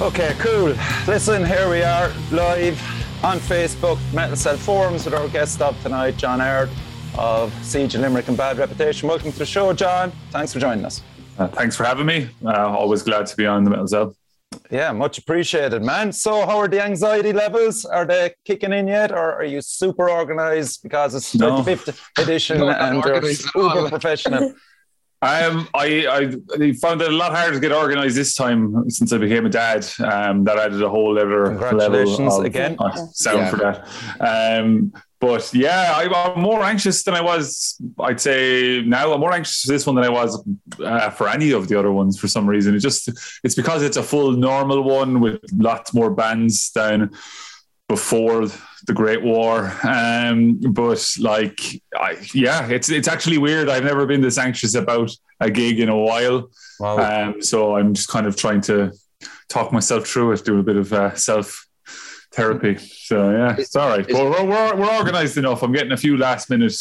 Okay, cool. Listen, here we are live on Facebook, Metal Cell Forums with our guest of tonight, John Ard of Siege and Limerick and Bad Reputation. Welcome to the show, John. Thanks for joining us. Uh, thanks for having me. Uh, always glad to be on the Metal Cell. Yeah, much appreciated, man. So, how are the anxiety levels? Are they kicking in yet, or are you super organized because it's No. 25th edition No, and you're organised at all. super professional? Um, I, I I found it a lot harder to get organised this time since I became a dad. Um, that added a whole other Congratulations level of, again. uh, sound Yeah. for that. Um, but yeah, I, I'm more anxious than I was. I'd say now I'm more anxious for this one than I was uh, for any of the other ones. For some reason, it just it's because it's a full normal one with lots more bands than before the Great War. Um, but like, I, yeah, it's it's actually weird. I've never been this anxious about a gig in a while. Wow. Um, so I'm just kind of trying to talk myself through it, do a bit of uh, self therapy. So yeah, it's all right. But we're, we're, we're organized enough. I'm getting a few last minute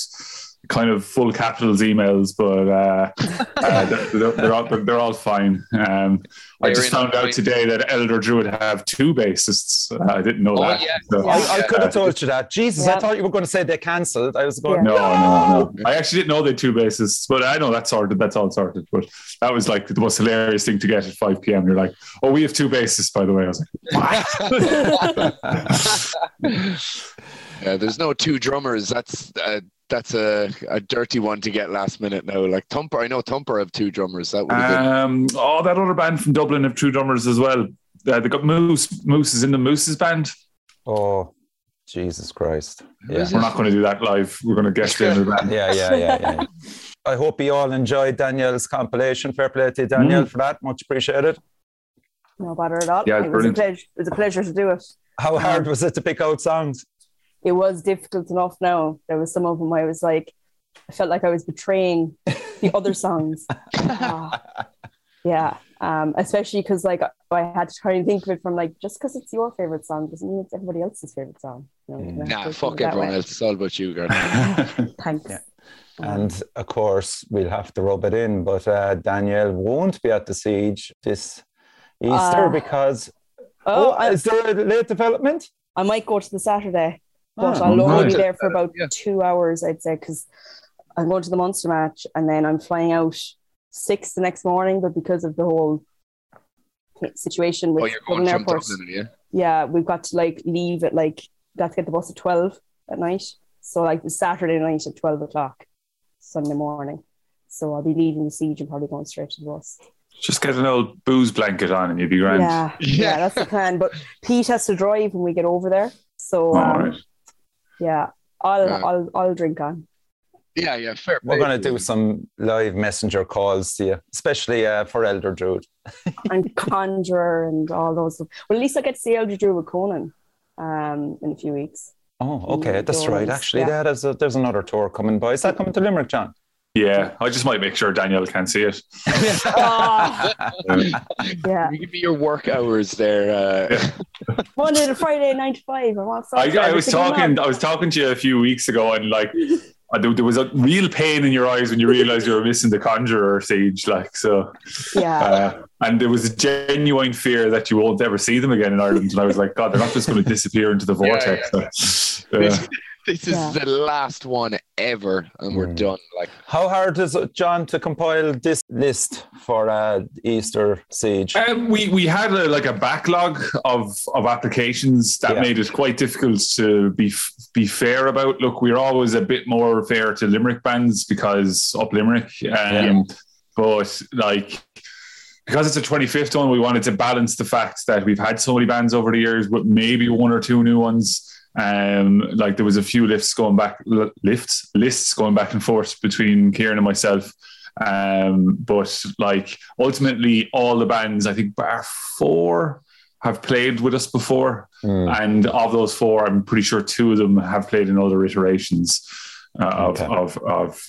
kind of full capitals emails, but uh, uh, they're, they're, they're all, they're, they're all fine. Um, I just found out point. today that Elder Druid have two bassists. Uh, I didn't know Oh, that. yeah. So- I, I could have told you that. Jesus, I thought you were going to say they cancelled. I was going, Yeah. No, no, no. I actually didn't know they had two bassists, but I know that's sorted. That's all sorted. But that was like the most hilarious thing to get at 5 p.m. You're like, oh, we have two bassists, by the way. I was like, yeah, there's no two drummers. That's uh, that's a, a dirty one to get last minute now. Like Thumper, I know Thumper have two drummers. That would have been. um, oh, that other band from Dublin have two drummers as well. Uh, they got Moose. Moose is in the Moose's band. oh, Jesus Christ. Yeah. We're not going to do that live. We're going to guest in the band. Yeah, yeah, yeah, yeah. I hope you all enjoyed Danielle's compilation. Fair play to you, Danielle, for that. Much appreciated. No bother at all. Yeah, it was a pleasure. It was a pleasure to do it. How hard was it to pick out songs? It was difficult enough. Now there was some of them I was like, I felt like I was betraying the other songs. Ah, yeah, um, especially because like I had to try and think of it from like just because it's your favorite song doesn't mean it's everybody else's favorite song. You know, Mm. you have Nah, to fuck think everyone else. It's all about you, Gordon. Thanks. Yeah. Um, And of course, we'll have to rub it in, but uh, Danielle won't be at the siege this Easter Uh, because. oh, Oh, I, is there a late development? I might go to the Saturday, but Ah, I'll only be there for about Yeah. two hours, I'd say, because I'm going to the Munster match and then I'm flying out six the next morning. But because of the whole situation with oh, you're Dublin Airport, Dublin, yeah? yeah, we've got to like leave at like got to get the bus at twelve at night. So like the Saturday night at twelve o'clock, Sunday morning. So I'll be leaving the siege and probably going straight to the bus. Just get an old booze blanket on and you'll be grand. Yeah, yeah, Yeah. that's the plan. But Pete has to drive when we get over there. So um, right. Yeah, I'll Yeah. I'll I'll drink on. Yeah, yeah, fair. We're play. going to do some live messenger calls to you, especially uh, for Elder Druid. and Conjurer and all those. Well, at least I get to see Elder Druid with Conan um, in a few weeks. Oh, okay, that's right. Actually, yeah. yeah, there's, a, there's another tour coming by. Is that coming to Limerick, John? Yeah, I just might make sure Danielle can see it. Oh, yeah, You give me your work hours there. Uh, Monday to Friday, nine to five. I want I, I was to go on. talking. I was talking to you a few weeks ago, and like, uh, there, there was a real pain in your eyes when you realised you were missing the Conjurer siege. Like, so, Yeah, uh, and there was a genuine fear that you won't ever see them again in Ireland. And I was like, God, they're not just going to disappear into the Yeah, vortex. Uh, this, this is Yeah. the last one ever, and we're Mm. done. Like, How hard is it, John, to compile this list for uh, Easter siege? Um, we we had a, like a backlog of of applications that Yeah. made it quite difficult to be be fair about. Look, we're always a bit more fair to Limerick bands because up Limerick, um, but like because it's a 25th one, we wanted to balance the fact that we've had so many bands over the years, but maybe one or two new ones. Um, like there was a few lifts going back, li- lifts lists going back and forth between Kieran and myself. Um, but like ultimately, all the bands, I think, bar four, have played with us before, Mm. and of those four, I'm pretty sure two of them have played in other iterations uh, of Okay. of of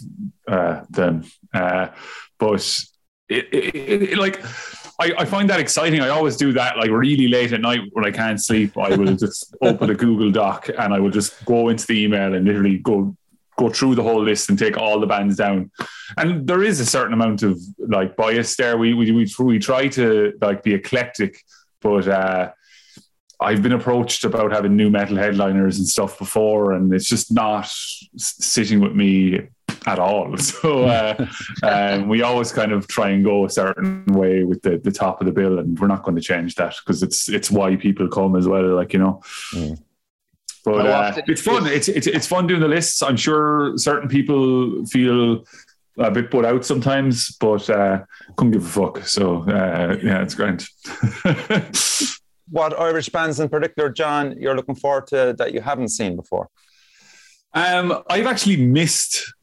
uh, them. Uh, but it, it, it, like. I, I find that exciting. I always do that like really late at night when I can't sleep. I will just open a Google Doc and I will just go into the email and literally go go through the whole list and take all the bands down. And there is a certain amount of like bias there. We we we, we try to like be eclectic, but uh, I've been approached about having new metal headliners and stuff before, and it's just not sitting with me at all. So uh, um, we always kind of try and go a certain way with the, the top of the bill, and we're not going to change that because it's it's why people come as well. Like you know. Mm. But uh, it's fun. It's, it's it's fun doing the lists. I'm sure certain people feel a bit put out sometimes, but uh, couldn't give a fuck. So uh, yeah, it's great. what Irish bands in particular, John, you're looking forward to that you haven't seen before? Um, I've actually missed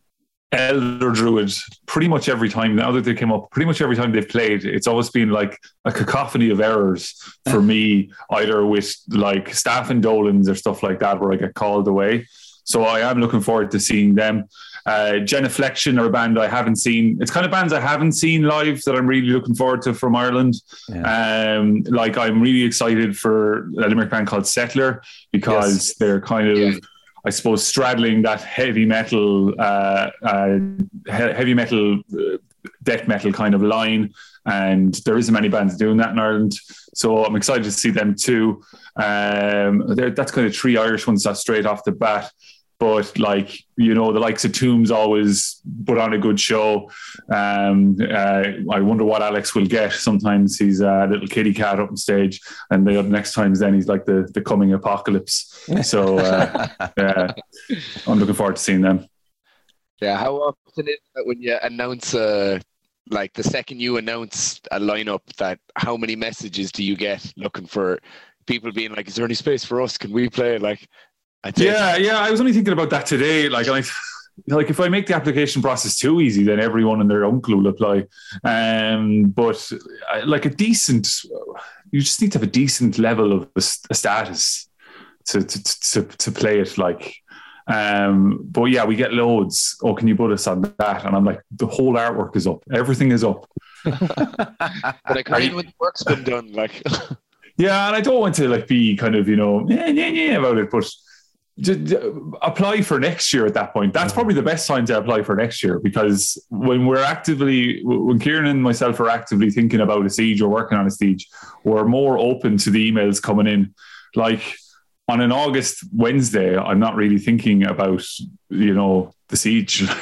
Elder Druid pretty much every time now that they came up, pretty much every time they've played, it's always been like a cacophony of errors for me, either with like staff indolence or stuff like that, where I get called away. So I am looking forward to seeing them. Uh, Genuflection are a band I haven't seen. It's kind of bands I haven't seen live that I'm really looking forward to from Ireland. Yeah. Um, like I'm really excited for a Limerick band called Settler because yes. they're kind of. Yeah I suppose straddling that heavy metal, uh, uh, heavy metal, uh, death metal kind of line, and there isn't many bands doing that in Ireland. So I'm excited to see them too. Um, that's kind of three Irish ones that straight off the bat but like you know the likes of Tooms always put on a good show. Um, uh, i wonder what alex will get. Sometimes he's a little kitty cat up on stage and the next times then he's like the, the coming apocalypse. So uh, yeah i'm looking forward to seeing them. Yeah how often is it when you announce a like the second you announce a lineup that how many messages do you get looking for people being like is there any space for us? Can we play? Like yeah, yeah. I was only thinking about that today. Like, like, like if I make the application process too easy, then everyone and their uncle will apply. Um, but uh, like a decent, you just need to have a decent level of a, a status to, to to to play it. Like, um, but yeah, we get loads. Oh, can you put us on that? And I'm like, the whole artwork is up. Everything is up. but I can't when the work's been done. Like, yeah, and I don't want to like be kind of you know yeah yeah yeah about it, but apply for next year at that point. That's probably the best time to apply for next year because when we're actively, when Kieran and myself are actively thinking about a siege or working on a siege, we're more open to the emails coming in. Like on an August Wednesday, I'm not really thinking about, you know, the siege.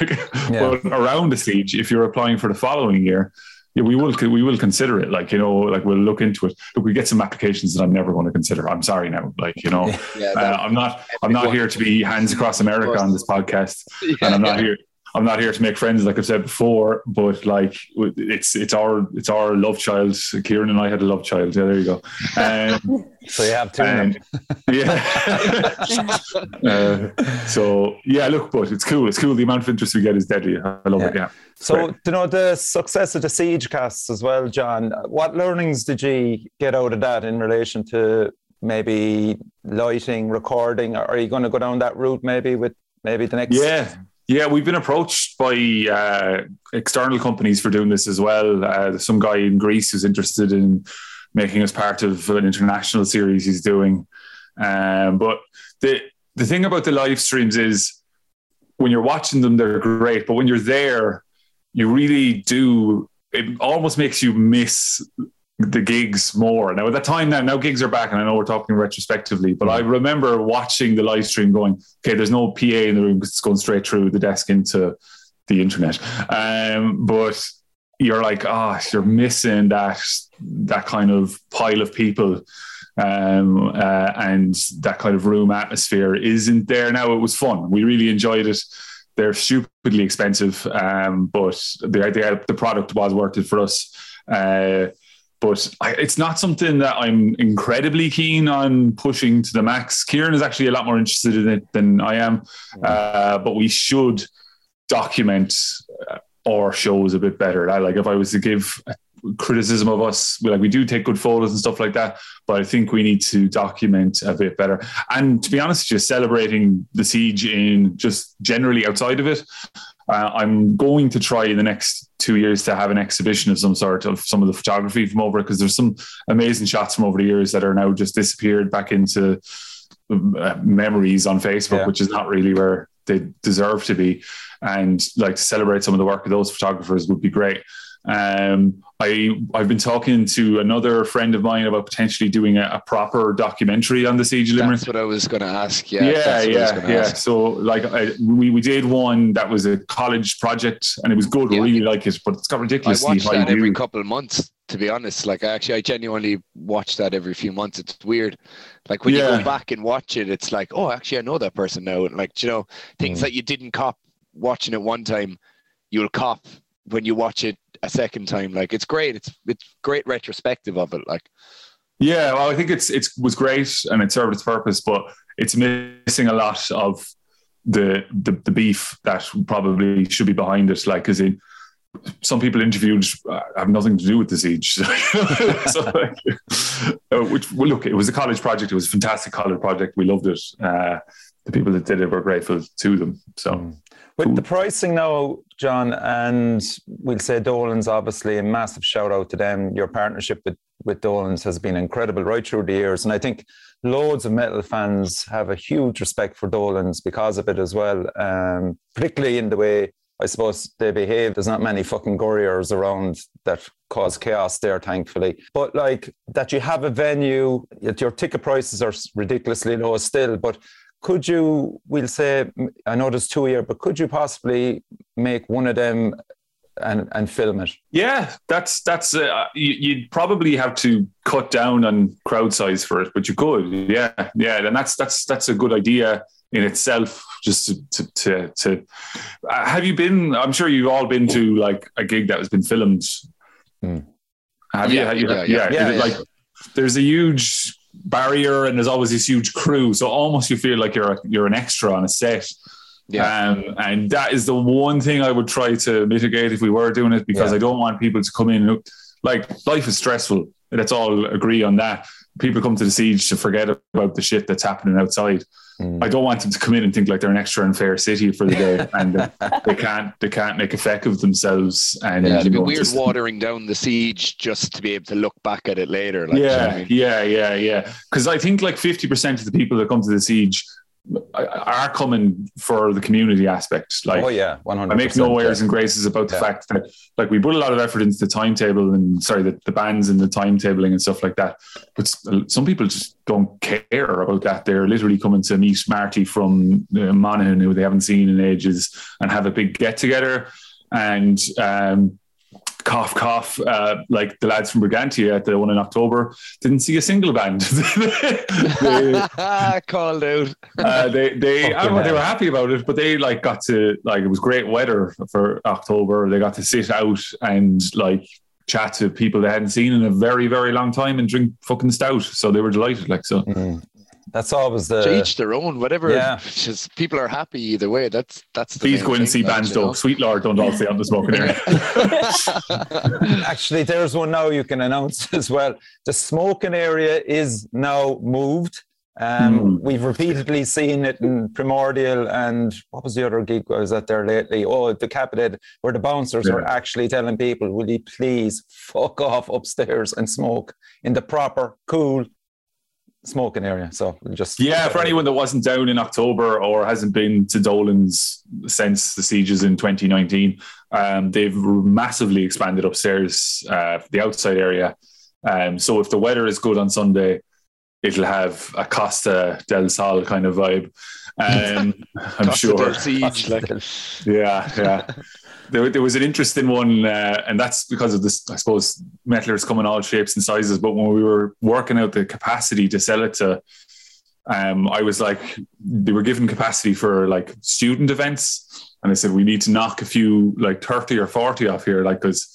yeah. but around the siege, if you're applying for the following year, yeah, we will we will consider it. Like you know, like we'll look into it. Look, we get some applications that I'm never going to consider. I'm sorry now. Like you know, yeah, uh, I'm not I'm not here to be hands across America on this podcast, yeah, and I'm not here. I'm not here to make friends, like I've said before, but like it's it's our it's our love child. Kieran and I had a love child. Yeah, there you go. Um, so you have two. Um, yeah. uh, so yeah, look, but it's cool. It's cool. The amount of interest we get is deadly. I love yeah. it. Yeah. So, Great. you know, the success of the Siege casts as well, John, what learnings did you get out of that in relation to maybe lighting, recording? Are you going to go down that route maybe with maybe the next? Yeah, yeah, we've been approached by uh, external companies for doing this as well. Uh, some guy in Greece who's interested in making us part of an international series he's doing. Um, but the the thing about the live streams is when you're watching them, they're great, but when you're there, you really do. It almost makes you miss the gigs more. Now at that time now, now gigs are back and I know we're talking retrospectively, but I remember watching the live stream going, okay, there's no PA in the room because it's going straight through the desk into the internet. Um, but you're like, oh, you're missing that that kind of pile of people. Um, uh, and that kind of room atmosphere isn't there now. It was fun. We really enjoyed it. They're stupidly expensive, um, but the, the the product was worth it for us. Uh, but I, it's not something that I'm incredibly keen on pushing to the max. Kieran is actually a lot more interested in it than I am, uh, but we should document uh, our shows a bit better. I, like if I was to give criticism of us, like we do take good photos and stuff like that, but I think we need to document a bit better. And to be honest, just celebrating the siege in just generally outside of it. Uh, I'm going to try in the next two years to have an exhibition of some sort of some of the photography from over because there's some amazing shots from over the years that are now just disappeared back into uh, memories on Facebook, yeah. which is not really where they deserve to be. And like to celebrate some of the work of those photographers would be great. Um, I I've been talking to another friend of mine about potentially doing a, a proper documentary on the siege of Limerick. That's what I was going to ask. Yeah, yeah, that's what I was yeah, yeah. ask. So like I, we we did one that was a college project and it was good. I Yeah. really like it, but it's got I ridiculously watch that every couple of months. To be honest, like I actually, I genuinely watch that every few months. It's weird. Like when you go back and watch it, it's like, oh, actually, I know that person now. And like, you know, things Mm. that you didn't cop watching it one time, you'll cop when you watch it a second time. Like it's great. It's it's great retrospective of it. Like Yeah, well, I think it's it was great and it served its purpose, but it's missing a lot of the the, the beef that probably should be behind it. Like, as in, some people interviewed uh, have nothing to do with the siege. so, like, uh, which well, look, it was a college project. It was a fantastic college project. We loved it. Uh, the people that did it were grateful to them. So. With the pricing now, John, and we'll say Dolan's obviously a massive shout out to them. Your partnership with, with Dolan's has been incredible right through the years. And I think loads of metal fans have a huge respect for Dolan's because of it as well, um, particularly in the way I suppose they behave. There's not many fucking goriers around that cause chaos there, thankfully. But like that you have a venue, that your ticket prices are ridiculously low still, but could you, we'll say, I know there's two here, but could you possibly make one of them and, and film it? Yeah, that's that's uh, you, you'd probably have to cut down on crowd size for it, but you could. Yeah, yeah, and that's that's that's a good idea in itself. Just to to to, to uh, have you been? I'm sure you've all been to like a gig that has been filmed. Hmm. Have Yeah, you? Have you yeah, yeah, yeah. Is it Yeah, like there's a huge barrier and there's always this huge crew, so almost you feel like you're you're an extra on a set. Yeah. Um, and that is the one thing I would try to mitigate if we were doing it because Yeah. I don't want people to come in. and- Like life is stressful. Let's all agree on that. People come to the siege to forget about the shit that's happening outside. Mm. I don't want them to come in and think like they're an extra on Fair City for the day and they- they can't they can't make a feck of themselves. And yeah, you it'd be weird just- watering down the siege just to be able to look back at it later. Like, do you know yeah, I mean? yeah, yeah, yeah. Because I think like fifty percent of the people that come to the siege are coming for the community aspect. Like, oh, yeah, 100%. I make no airs and graces about the Yeah. fact that like we put a lot of effort into the timetable and sorry the, the bands and the timetabling and stuff like that. But some people just don't care about that. They're literally coming to meet Marty from uh, Monaghan who they haven't seen in ages and have a big get together and um, cough cough uh, like the lads from Brigantia at the one in October didn't see a single band. they, Called out. uh, they they I don't know, they were happy about it, but they like got to like it was great weather for October. They got to sit out and like chat to people they hadn't seen in a very very long time and drink fucking stout. So they were delighted. Like so, Mm. That's always to the. each their own, whatever. Yeah. Just people are happy either way. That's that's. The please go and see like, bands you know? Sweet Lord, don't all stay on the smoking area. Actually, there's one now you can announce as well. The smoking area is now moved. Um, Hmm. We've repeatedly seen it in Primordial and what was the other gig I was at there lately? Oh, the Capital, where the bouncers are Yeah. actually telling people, will you please fuck off upstairs and smoke in the proper, cool smoking area. So just. Yeah, for anyone that wasn't down in October or hasn't been to Dolan's since the sieges in 2019, um, they've massively expanded upstairs, uh, the outside area. Um, so if the weather is good on Sunday, it'll have a Costa del Sol kind of vibe. Um, I'm Costa del sure. Siege, like, Yeah, yeah. There, there was an interesting one, uh, and that's because of this. I suppose metalers come in all shapes and sizes. But when we were working out the capacity to sell it to, um, I was like, they were given capacity for like student events, and I said we need to knock a few like thirty or forty off here, like because.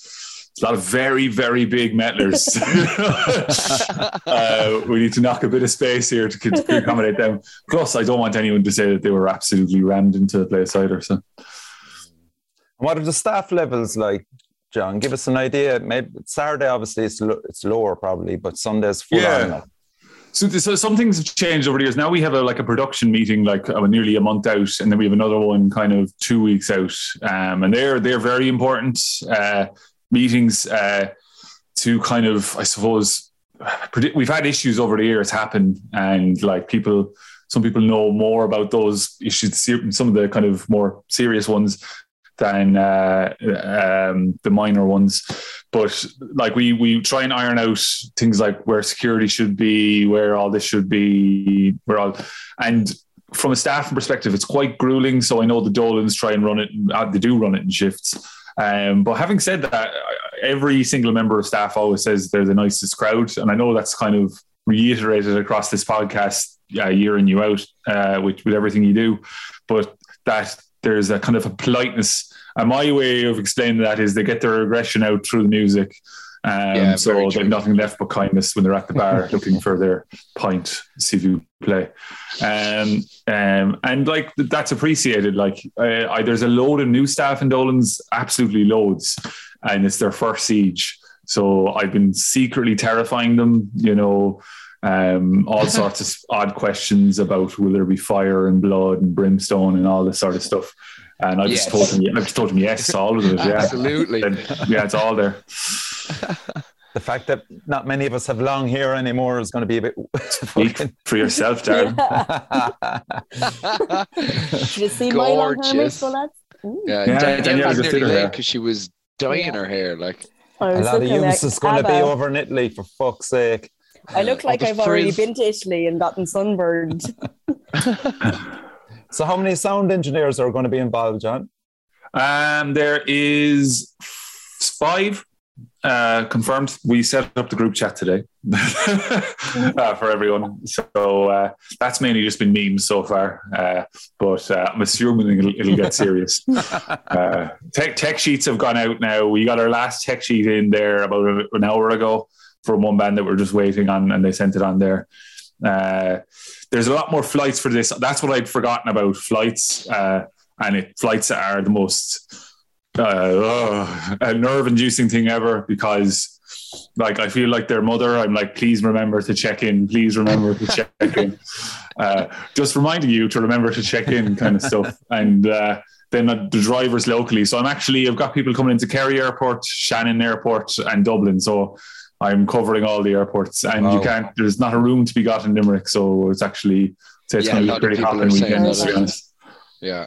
It's a lot of very, very big metalers. uh, we need to knock a bit of space here to, to accommodate them. Plus, I don't want anyone to say that they were absolutely rammed into the place either. So, What are the staff levels like, John? Give us an idea. Maybe Saturday, obviously, it's, lo- it's lower probably, but Sunday's full Yeah. on. like. So, so some things have changed over the years. Now we have a like a production meeting, like uh, nearly a month out, and then we have another one kind of two weeks out. Um, and they're they're very important uh, meetings uh, to kind of, I suppose, predict. We've had issues over the years happen, and like people, some people know more about those issues, some of the kind of more serious ones. Than uh, um, the minor ones. But like we we try and iron out things like where security should be, where all this should be, where all and from a staffing perspective, it's quite grueling. So I know the Dolans try and run it; uh, they do run it in shifts. Um, but having said that, every single member of staff always says they're the nicest crowd, and I know that's kind of reiterated across this podcast uh, year in year out uh, with with everything you do. But that there's a kind of a politeness. And my way of explaining that is they get their aggression out through the music. Um, Yeah, so they've nothing left but kindness when they're at the bar looking for their pint, see if you play. Um, um, and like that's appreciated. Like uh, I, there's a load of new staff in Dolan's, absolutely loads, and it's their first siege. So I've been secretly terrifying them, you know, um, all sorts of odd questions about will there be fire and blood and brimstone and all this sort of stuff. And I just Yes. told them, I just told him yes, to all of it. Yeah, Absolutely. And, yeah, it's all there. The fact that not many of us have long hair anymore is going to be a bit. Speak for yourself, Darren. Did you see my long hair, Gorgeous. Miss lads? Ooh. Yeah, Yeah, Danielle Danielle was nearly late because she was dyeing Yeah. her hair. Like, a lot of looking use like is going to be ABBA. over in Italy for fuck's sake. I look like I've already been to Italy and gotten sunburned. So, how many sound engineers are going to be involved, John? Um, there is five uh, confirmed. We set up the group chat today uh, for everyone. So uh, that's mainly just been memes so far. Uh, but uh, I'm assuming it'll, it'll get serious. uh, tech, tech sheets have gone out now. We got our last tech sheet in there about an hour ago from one band that we're just waiting on, and they sent it on there. Uh, there's a lot more flights for this. That's what I'd forgotten about flights. Uh, and it flights are the most uh, ugh, a nerve-inducing thing ever because like I feel like their mother. I'm like, please remember to check in. Please remember to check in. Uh, just reminding you to remember to check in, kind of stuff. And uh, then the drivers locally. So I'm actually I've got people coming into Kerry Airport, Shannon Airport, and Dublin. So I'm covering all the airports, and you can't. There's not a room to be got in Limerick, so it's actually so it's Yeah, going to be pretty hot are saying weekend. that. To be honest. yeah.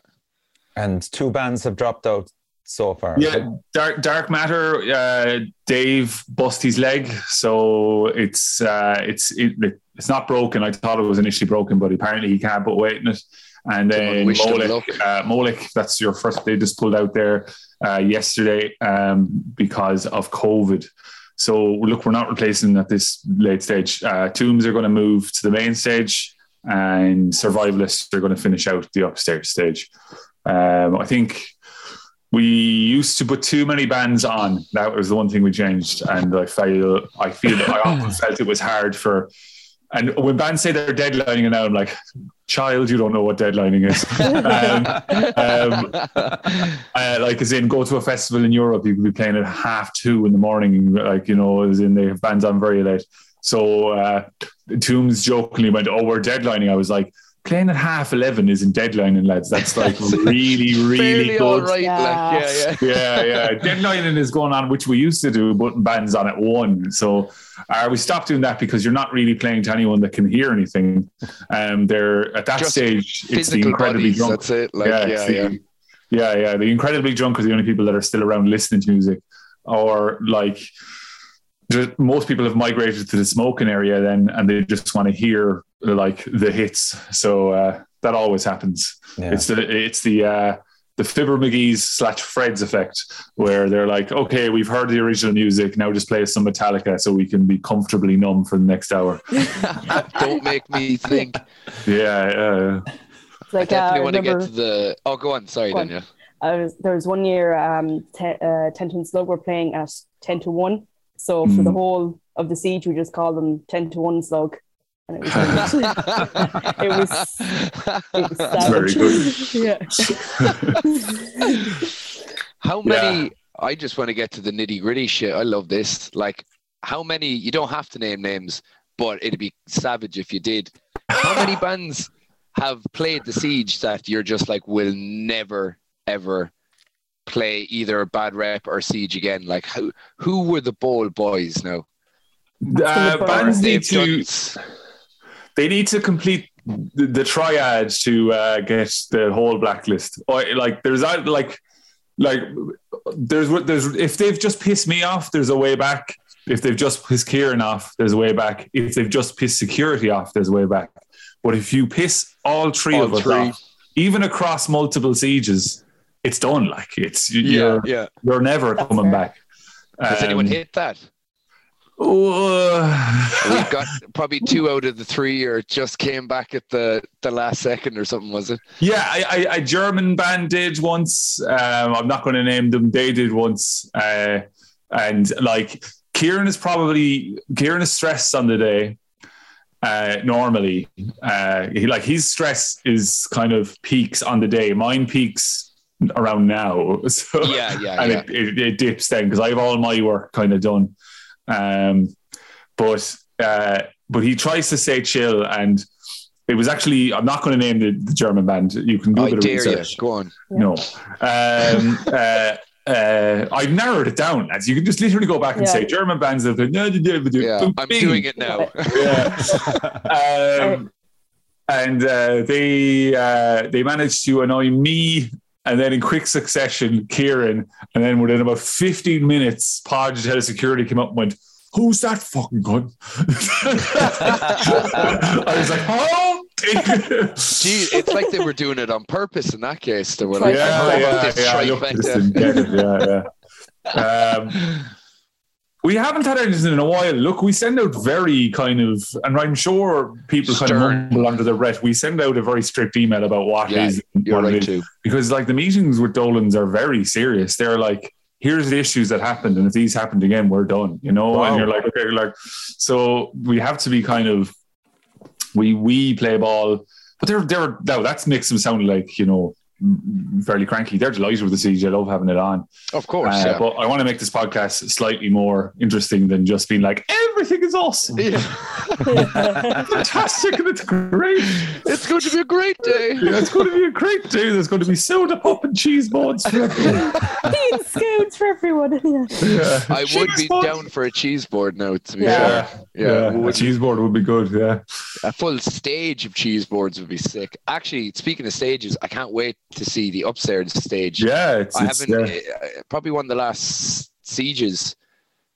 And two bands have dropped out so far. Yeah, dark dark matter. Uh, Dave bust his leg, so it's uh, it's it, it's not broken. I thought it was initially broken, but apparently he can't put weight in it. And then wished him Molik, uh, Molik, that's your first. They just pulled out there uh, yesterday um, because of COVID. So look, we're not replacing at this late stage. Uh, Tooms are going to move to the main stage, and Survivalists are going to finish out the upstairs stage. Um, I think we used to put too many bands on. That was the one thing we changed, and I feel I feel I often felt it was hard for. And when bands say they're deadlining it now, I'm like, child, you don't know what deadlining is. um, um, uh, like as in go to a festival in Europe, you could be playing at half two in the morning, like you know, as in they have bands on very late. So uh, Tooms jokingly went, "Oh, we're deadlining." I was like, "Playing at half eleven isn't deadlining, lads. That's like really, really good." all right. Yeah. Like, yeah, yeah. yeah, yeah. Deadlining is going on, which we used to do, putting bands on at one. So uh, we stopped doing that because you're not really playing to anyone that can hear anything. Um, they're at that Just stage, it's the incredibly bodies. drunk. That's it. Like, yeah, yeah, it's yeah. the- yeah, yeah. The incredibly drunk are the only people that are still around listening to music, or like just, most people have migrated to the smoking area then, and they just want to hear like the hits. So uh, that always happens. Yeah. It's the it's the uh, the Fibber Magee's slash Fred's effect, where they're like, okay, we've heard the original music, now just play us some Metallica so we can be comfortably numb for the next hour. Don't make me think. Yeah, yeah, yeah. It's like, I definitely uh, want to get to the. Oh, go on. Sorry, Go on. I was there was one year um te- uh, Ten Ton Slug were playing at ten to one. So for the Mm. whole of the siege, we just called them ten to one slug, and it was it was it was Very savage. good. yeah. How many? I just want to get to the nitty gritty shit. I love this. Like, how many? You don't have to name names, but it'd be savage if you did. How many bands have played the siege that you're just like will never ever play either a bad rep or siege again? Like, who who were the bowl boys now? Uh, Or bands They've need to done- they need to complete the, the triad to uh, get the whole blacklist. Or like there's out like like there's what there's if they've just pissed me off, there's a way back. If they've just pissed Kieran off, there's a way back. If they've just pissed security off, there's a way back. But if you piss all three All of us three. off, even across multiple sieges, it's done. Like it's you're yeah. you're never That's coming fair. back. Has anyone Um, hit that? oh, We've got probably two out of the three, or just came back at the the last second or something. Was it? Yeah, I, I, a German band did once. Um, I'm not going to name them. They did once, uh, and like Kieran is probably Kieran is stressed on the day. Uh, normally, uh, he like his stress is kind of peaks on the day. Mine peaks around now, so Yeah, yeah, and yeah. It, it, it dips then because I have all my work kind of done. Um, but uh, but he tries to stay chill and. It was actually. I'm not going to name the, the German band. You can I Google it. dare you. research. Go on. No. Um, uh, uh, I've narrowed it down as you can just literally go back and Yeah. say German bands that no, no, no, no, Yeah, I'm bing. doing it now. Yeah. um, and uh, they uh, they managed to annoy me, and then in quick succession, Kieran, and then within about 15 minutes, Podge head of security came up and went. Who's that fucking gun? I was like, oh, Gee, it's like they were doing it on purpose in that case. They were like, yeah, "Oh, yeah, yeah. I looked at this and trifecta." get it, yeah, yeah. Um, we haven't had anything in a while. Look, we send out very kind of, and I'm sure people kind of mumble under the breath. We send out a very strict email about what Yeah, is You're what right is. too. because like the meetings with Dolans are very serious. They're like, here's the issues that happened, and if these happened again, we're done. You know, Wow. and you're like, okay, like, so we have to be kind of, we we play ball, but they're they're no, that makes them sound like you know fairly cranky. They're delighted with the siege. I love having it on. Of course, Uh, yeah. But I want to make this podcast slightly more interesting than just being like everything is awesome, Yeah. fantastic, and it's great. It's going to be a great day. Yeah, it's going to be a great day. There's going to be soda pop and cheese boards for everyone. Bean scoots for everyone. Yeah. Yeah. I would be board. down for a cheese board now, to be Yeah. fair. Yeah, Yeah, a cheese board would be good. Yeah, a full stage of cheese boards would be sick. Actually, speaking of stages, I can't wait to see the upstairs stage. yeah. It's, I it's haven't uh, probably one of the last sieges,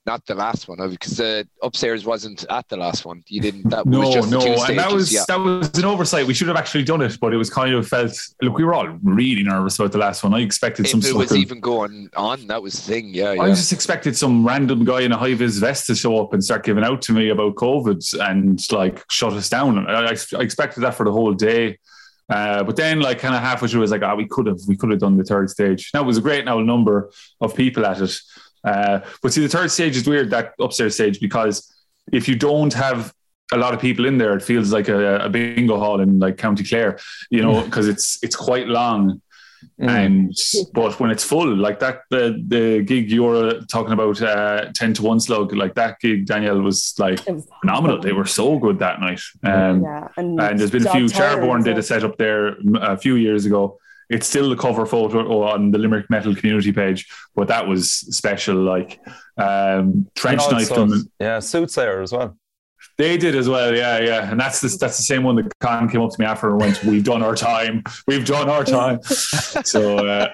not the last one, because the upstairs wasn't at the last one. You didn't. That no, was just no, two and that was yeah. that was an oversight. We should have actually done it, but it was kind of felt. Look, we were all really nervous about the last one. I expected some If it sort was of. even going on, that was the thing. Yeah, I just expected some random guy in a high vis vest to show up and start giving out to me about COVID and like shut us down. I, I, I expected that for the whole day. Uh, but then, like, kind of halfway through, I was like, "Ah, we could have, we could have done the third stage." Now it was a great now number of people at it, uh, but see, the third stage is weird that upstairs stage because if you don't have a lot of people in there, it feels like a, a bingo hall in like County Clare, you know, because it's it's quite long. Mm. And but when it's full, like that, the the gig you were talking about, uh, ten to one slug, like that gig, Danielle was like was phenomenal. They were so good that night. Um, yeah, and, and there's been a few. Tyler Charborn did a set up there a few years ago. It's still the cover photo on the Limerick Metal community page, but that was special. Like um, trench knife. Yeah, Soothsayer as well. They did as well, yeah, yeah. And that's the that's the same one that Con came up to me after and went, "We've done our time. We've done our time." so uh,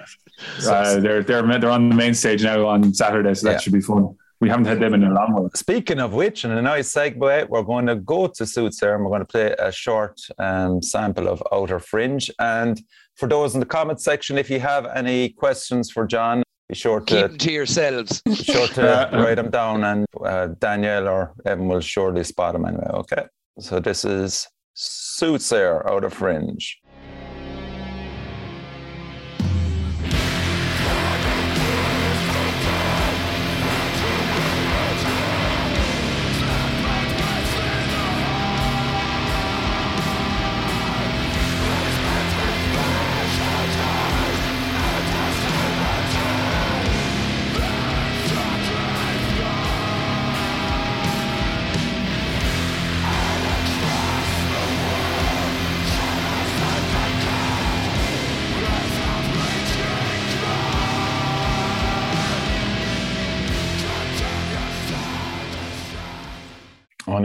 uh, they're they're they're on the main stage now on Saturday, so that Yeah. should be fun. We haven't had them in a long while. Speaking of which, and a nice segue, we're going to go to Soothsayer and we're going to play a short um, sample of Outer Fringe. And for those in the comment section, if you have any questions for John, be sure Keep to them to yourselves. be sure to write them down, and uh, Danielle or Evan will surely spot them anyway. Okay, so this is Soothsayer, of Fringe.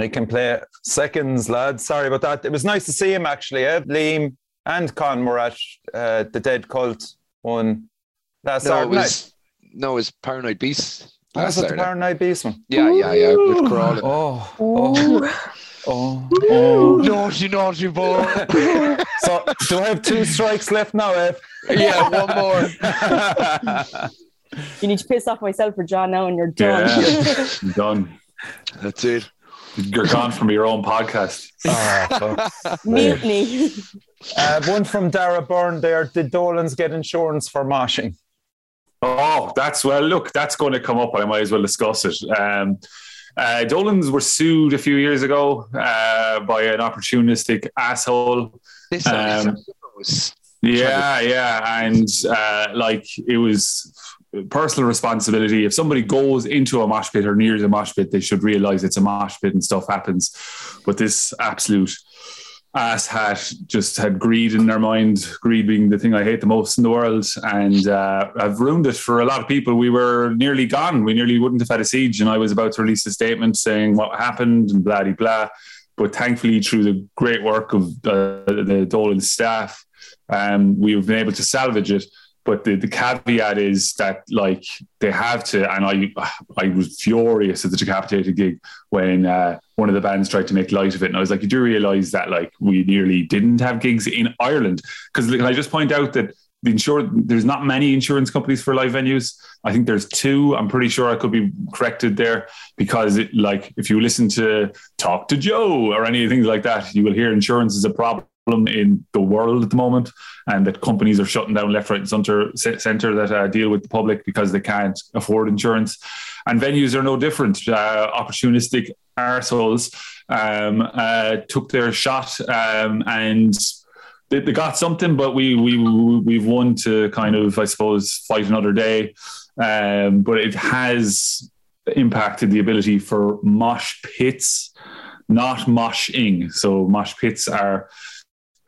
Can play seconds, lads. Sorry about that. It was nice to see him actually. Eh? Liam and Con were at uh, the Dead Cult one last No, it Saturday night. was no, it was Paranoid Beast. Oh, last was it the Paranoid Beast one? Yeah, yeah, yeah. With crawling. Oh, oh, oh, oh. Naughty, naughty boy. So, do I have two strikes left now, Ev? yeah, one more. You need to piss off myself for John now, and you're done. Yeah. Done. That's it. You're gone from your own podcast. Fuck. Mutiny. Uh, one from Dara Byrne there. Did Dolans get insurance for moshing? Oh, that's well. Look, that's going to come up. I might as well discuss it. Um, uh, Dolans were sued a few years ago uh, by an opportunistic asshole. This Um, Yeah, yeah, and uh, like it was personal responsibility. If somebody goes into a mosh pit or near the mosh pit, they should realize it's a mosh pit and stuff happens. But this absolute ass hat just had greed in their mind, greed being the thing I hate the most in the world. And uh, I've ruined it for a lot of people. We were nearly gone. We nearly wouldn't have had a siege. And I was about to release a statement saying what happened and blah, blah, blah. But thankfully, through the great work of uh, the Dolan staff, um, we've been able to salvage it. But the, the caveat is that like they have to, and I I was furious at the decapitated gig when uh, one of the bands tried to make light of it, and I was like, you do realize that like we nearly didn't have gigs in Ireland because can I just point out that the insur- there's not many insurance companies for live venues. I think there's two. I'm pretty sure I could be corrected there because it, like if you listen to Talk to Joe or any things like that, you will hear insurance is a problem in the world at the moment, and that companies are shutting down left, right, and center, center that uh, deal with the public because they can't afford insurance. And venues are no different. Uh, opportunistic arseholes um, uh, took their shot um, and they, they got something, but we we we've won to kind of I suppose fight another day. Um, but it has impacted the ability for mosh pits, not moshing. So mosh pits are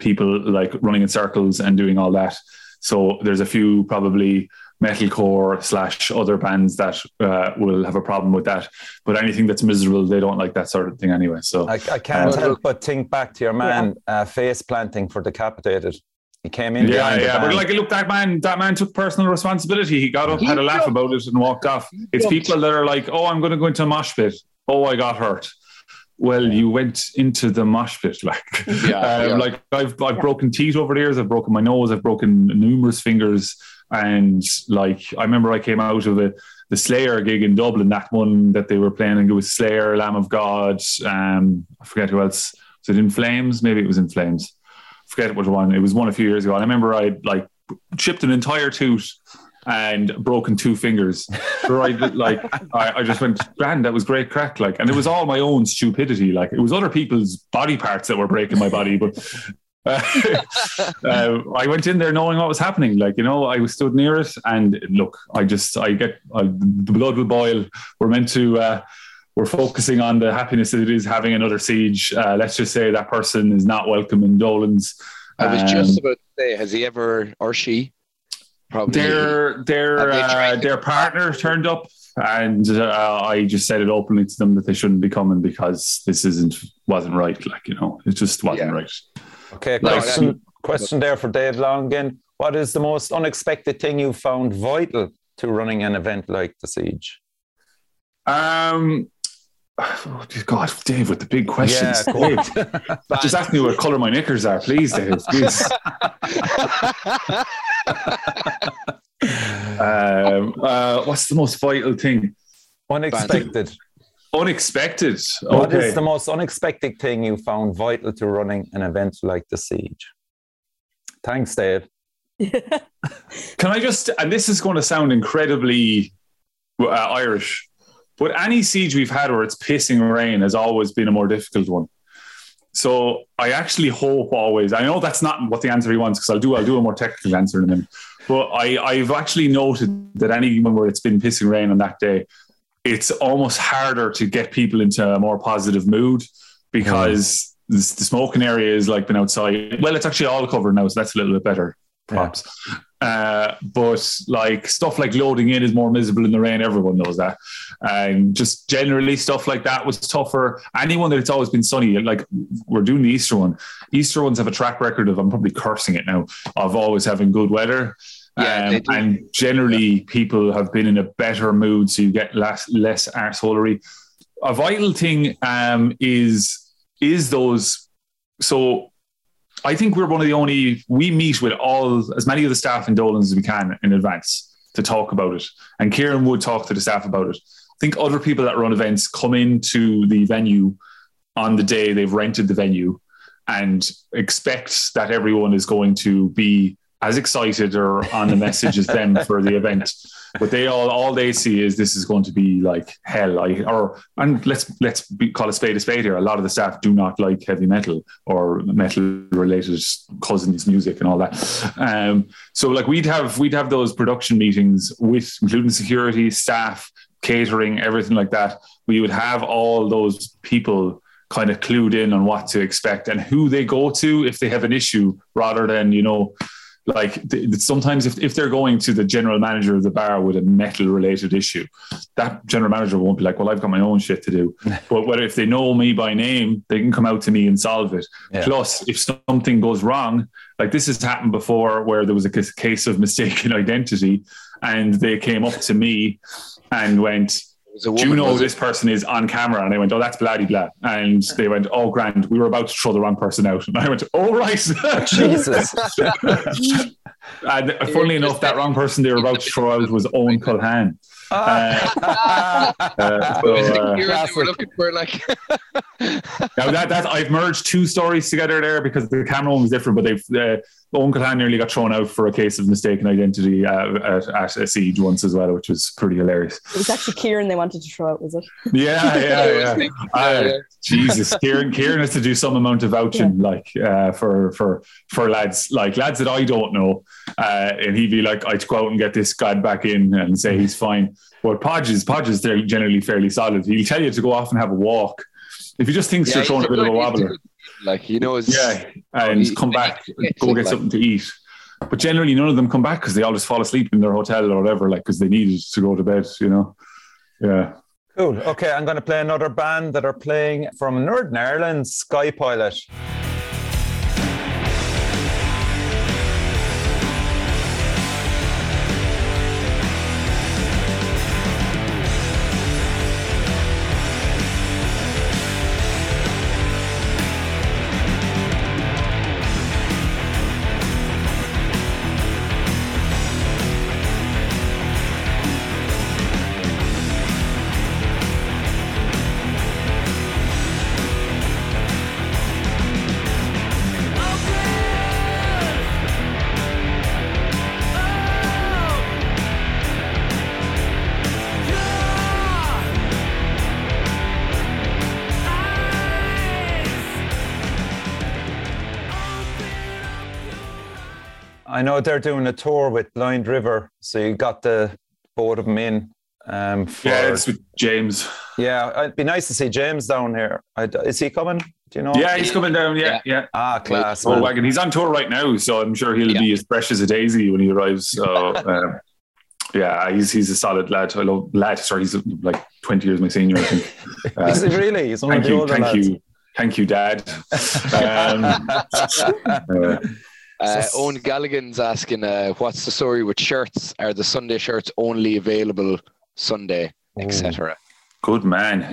people like running in circles and doing all that. So there's a few probably metalcore slash other bands that uh, will have a problem with that. But anything that's miserable, they don't like that sort of thing anyway. So I, I can't Uh, help but think back to your man uh, face planting for decapitated. He came in yeah, behind the yeah. But like, look, that man, that man took personal responsibility. He got up, He had a laugh jumped. about it, and walked off. It's people that are like, "Oh, I'm going to go into a mosh pit. Oh, I got hurt." Well, you went into the mosh pit, like, Yeah, um, yeah. like I've I've broken teeth over the years. I've broken my nose. I've broken numerous fingers, and like I remember I came out of a the Slayer gig in Dublin. That one that they were playing, and it was Slayer, Lamb of God. Um, I forget who else. Was it in Flames? Maybe it was in Flames forget which one. It was one a few years ago. And I remember I like chipped an entire tooth and broken two fingers. So I like I, I just went, grand, that was great crack. Like, and it was all my own stupidity. Like it was other people's body parts that were breaking my body, but uh, uh, I went in there knowing what was happening. Like, you know, I was stood near it and look, I just, I get, I, the blood will boil. We're meant to, uh, we're focusing on the happiness that it is having another siege. Uh, let's just say that person is not welcome in Dolan's. I was Um, just about to say, has he ever or she? Probably. their their uh, their partner turned up, and uh, I just said it openly to them that they shouldn't be coming because this isn't wasn't right. Like you know, it just wasn't Yeah. right. Okay, No, question, question there for Dave Longan. What is the most unexpected thing you found vital to running an event like the Siege? Um. Oh, dear God, Dave, with the big questions. Yeah, Dave, just ask me what color my knickers are, please, Dave. Please. um, uh, what's the most vital thing? Unexpected. Unexpected. What Okay. is the most unexpected thing you found vital to running an event like the Siege? Thanks, Dave. Can I just, and this is going to sound incredibly uh, Irish, but any siege we've had where it's pissing rain has always been a more difficult one. So I actually hope always. I know that's not what the answer he wants because I'll do I'll do a more technical answer in a minute. But I I've actually noted that anyone where it's been pissing rain on that day, it's almost harder to get people into a more positive mood because mm. the, the smoking area is like been outside. Well, it's actually all covered now, so that's a little bit better. Props. Uh, but like stuff like loading in is more miserable in the rain. Everyone knows that. And just generally stuff like that was tougher. Anyone that it's always been sunny, like we're doing the Easter one. Easter ones have a track record of I'm probably cursing it now of always having good weather. Yeah, Um, and generally, people have been in a better mood, so you get less less arseholery. A vital thing um, is is those. So, I think we're one of the only we meet with all as many of the staff in Dolan's as we can in advance to talk about it, and Kieran would talk to the staff about it. I think other people that run events come into the venue on the day they've rented the venue and expect that everyone is going to be as excited or on the message as them for the event. But they all all they see is this is going to be like hell. I, or and let's let's be, call a spade a spade here. A lot of the staff do not like heavy metal or metal related cousins music and all that. Um, so like we'd have we'd have those production meetings with including security staff, catering, everything like that. We would have all those people kind of clued in on what to expect and who they go to if they have an issue rather than you know like th- sometimes if, if they're going to the general manager of the bar with a metal related issue that general manager won't be like well i've got my own shit to do but whether if they know me by name they can come out to me and solve it Yeah. plus if something goes wrong like this has happened before where there was a case of mistaken identity and they came up to me and went It was a do you know was this person is on camera? And I went, oh, that's bloody blah. And they went, oh, grand, we were about to throw the wrong person out. And I went, oh, right. Jesus. and funnily enough, that wrong person they were about to throw out was Owen Culhan. Ah. Uh, Was it so, uh, Kieran they were looking for like now that, that I've merged two stories together there because the camera one was different, but they've uh, Owen Culhan nearly got thrown out for a case of mistaken identity uh, at, at a siege once as well, which was pretty hilarious. It was actually Kieran they wanted to throw out, was it? Yeah, yeah, yeah. yeah, Uh, yeah. Jesus, Kieran, Kieran has to do some amount of vouching, like uh, for for for lads, like lads that I don't know, uh, and he'd be like, "I'd go out and get this guy back in and say he's fine." But Podges, Podges, they're generally fairly solid. He'll tell you to go off and have a walk. If he just thinks Yeah, you're throwing a he's bit of a good- wobbler. Like he knows. yeah, and he- come back, gets go it, get like- something to eat. But generally, none of them come back because they all just fall asleep in their hotel or whatever, like because they needed to go to bed. You know, yeah. Cool. Okay, I'm going to play another band that are playing from Northern Ireland, Skypilot. I know they're doing a tour with Blind River, so you got the both of them in. Um, for, Yeah, it's with James. yeah, it'd be nice to see James down here. I, is he coming? Do you know? Yeah, he's coming down. Yeah, yeah. Ah, class. Full man. wagon. He's on tour right now, so I'm sure he'll Yeah. be as fresh as a daisy when he arrives. So, um, yeah, he's he's a solid lad. I love lad. Sorry, he's like 20 years my senior. I think. Uh, Is he really? He's one of thank the you, older thank lads. you, thank you, Dad. Um, uh, Uh, Owen Galligan's asking, uh, "What's the story with shirts? Are the Sunday shirts only available Sunday, etc.?" Good man.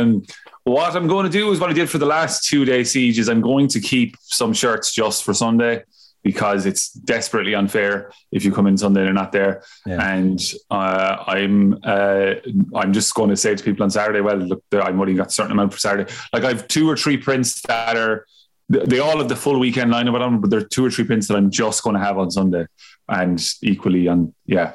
Um, what I'm going to do is what I did for the last two day siege is I'm going to keep some shirts just for Sunday because it's desperately unfair if you come in Sunday and they're not there. Yeah. And uh, I'm uh, I'm just going to say to people on Saturday, well, look, I'm only got a certain amount for Saturday. Like I've two or three prints that are they all have the full weekend lineup on, but there are two or three pins that I'm just going to have on Sunday, and equally on yeah.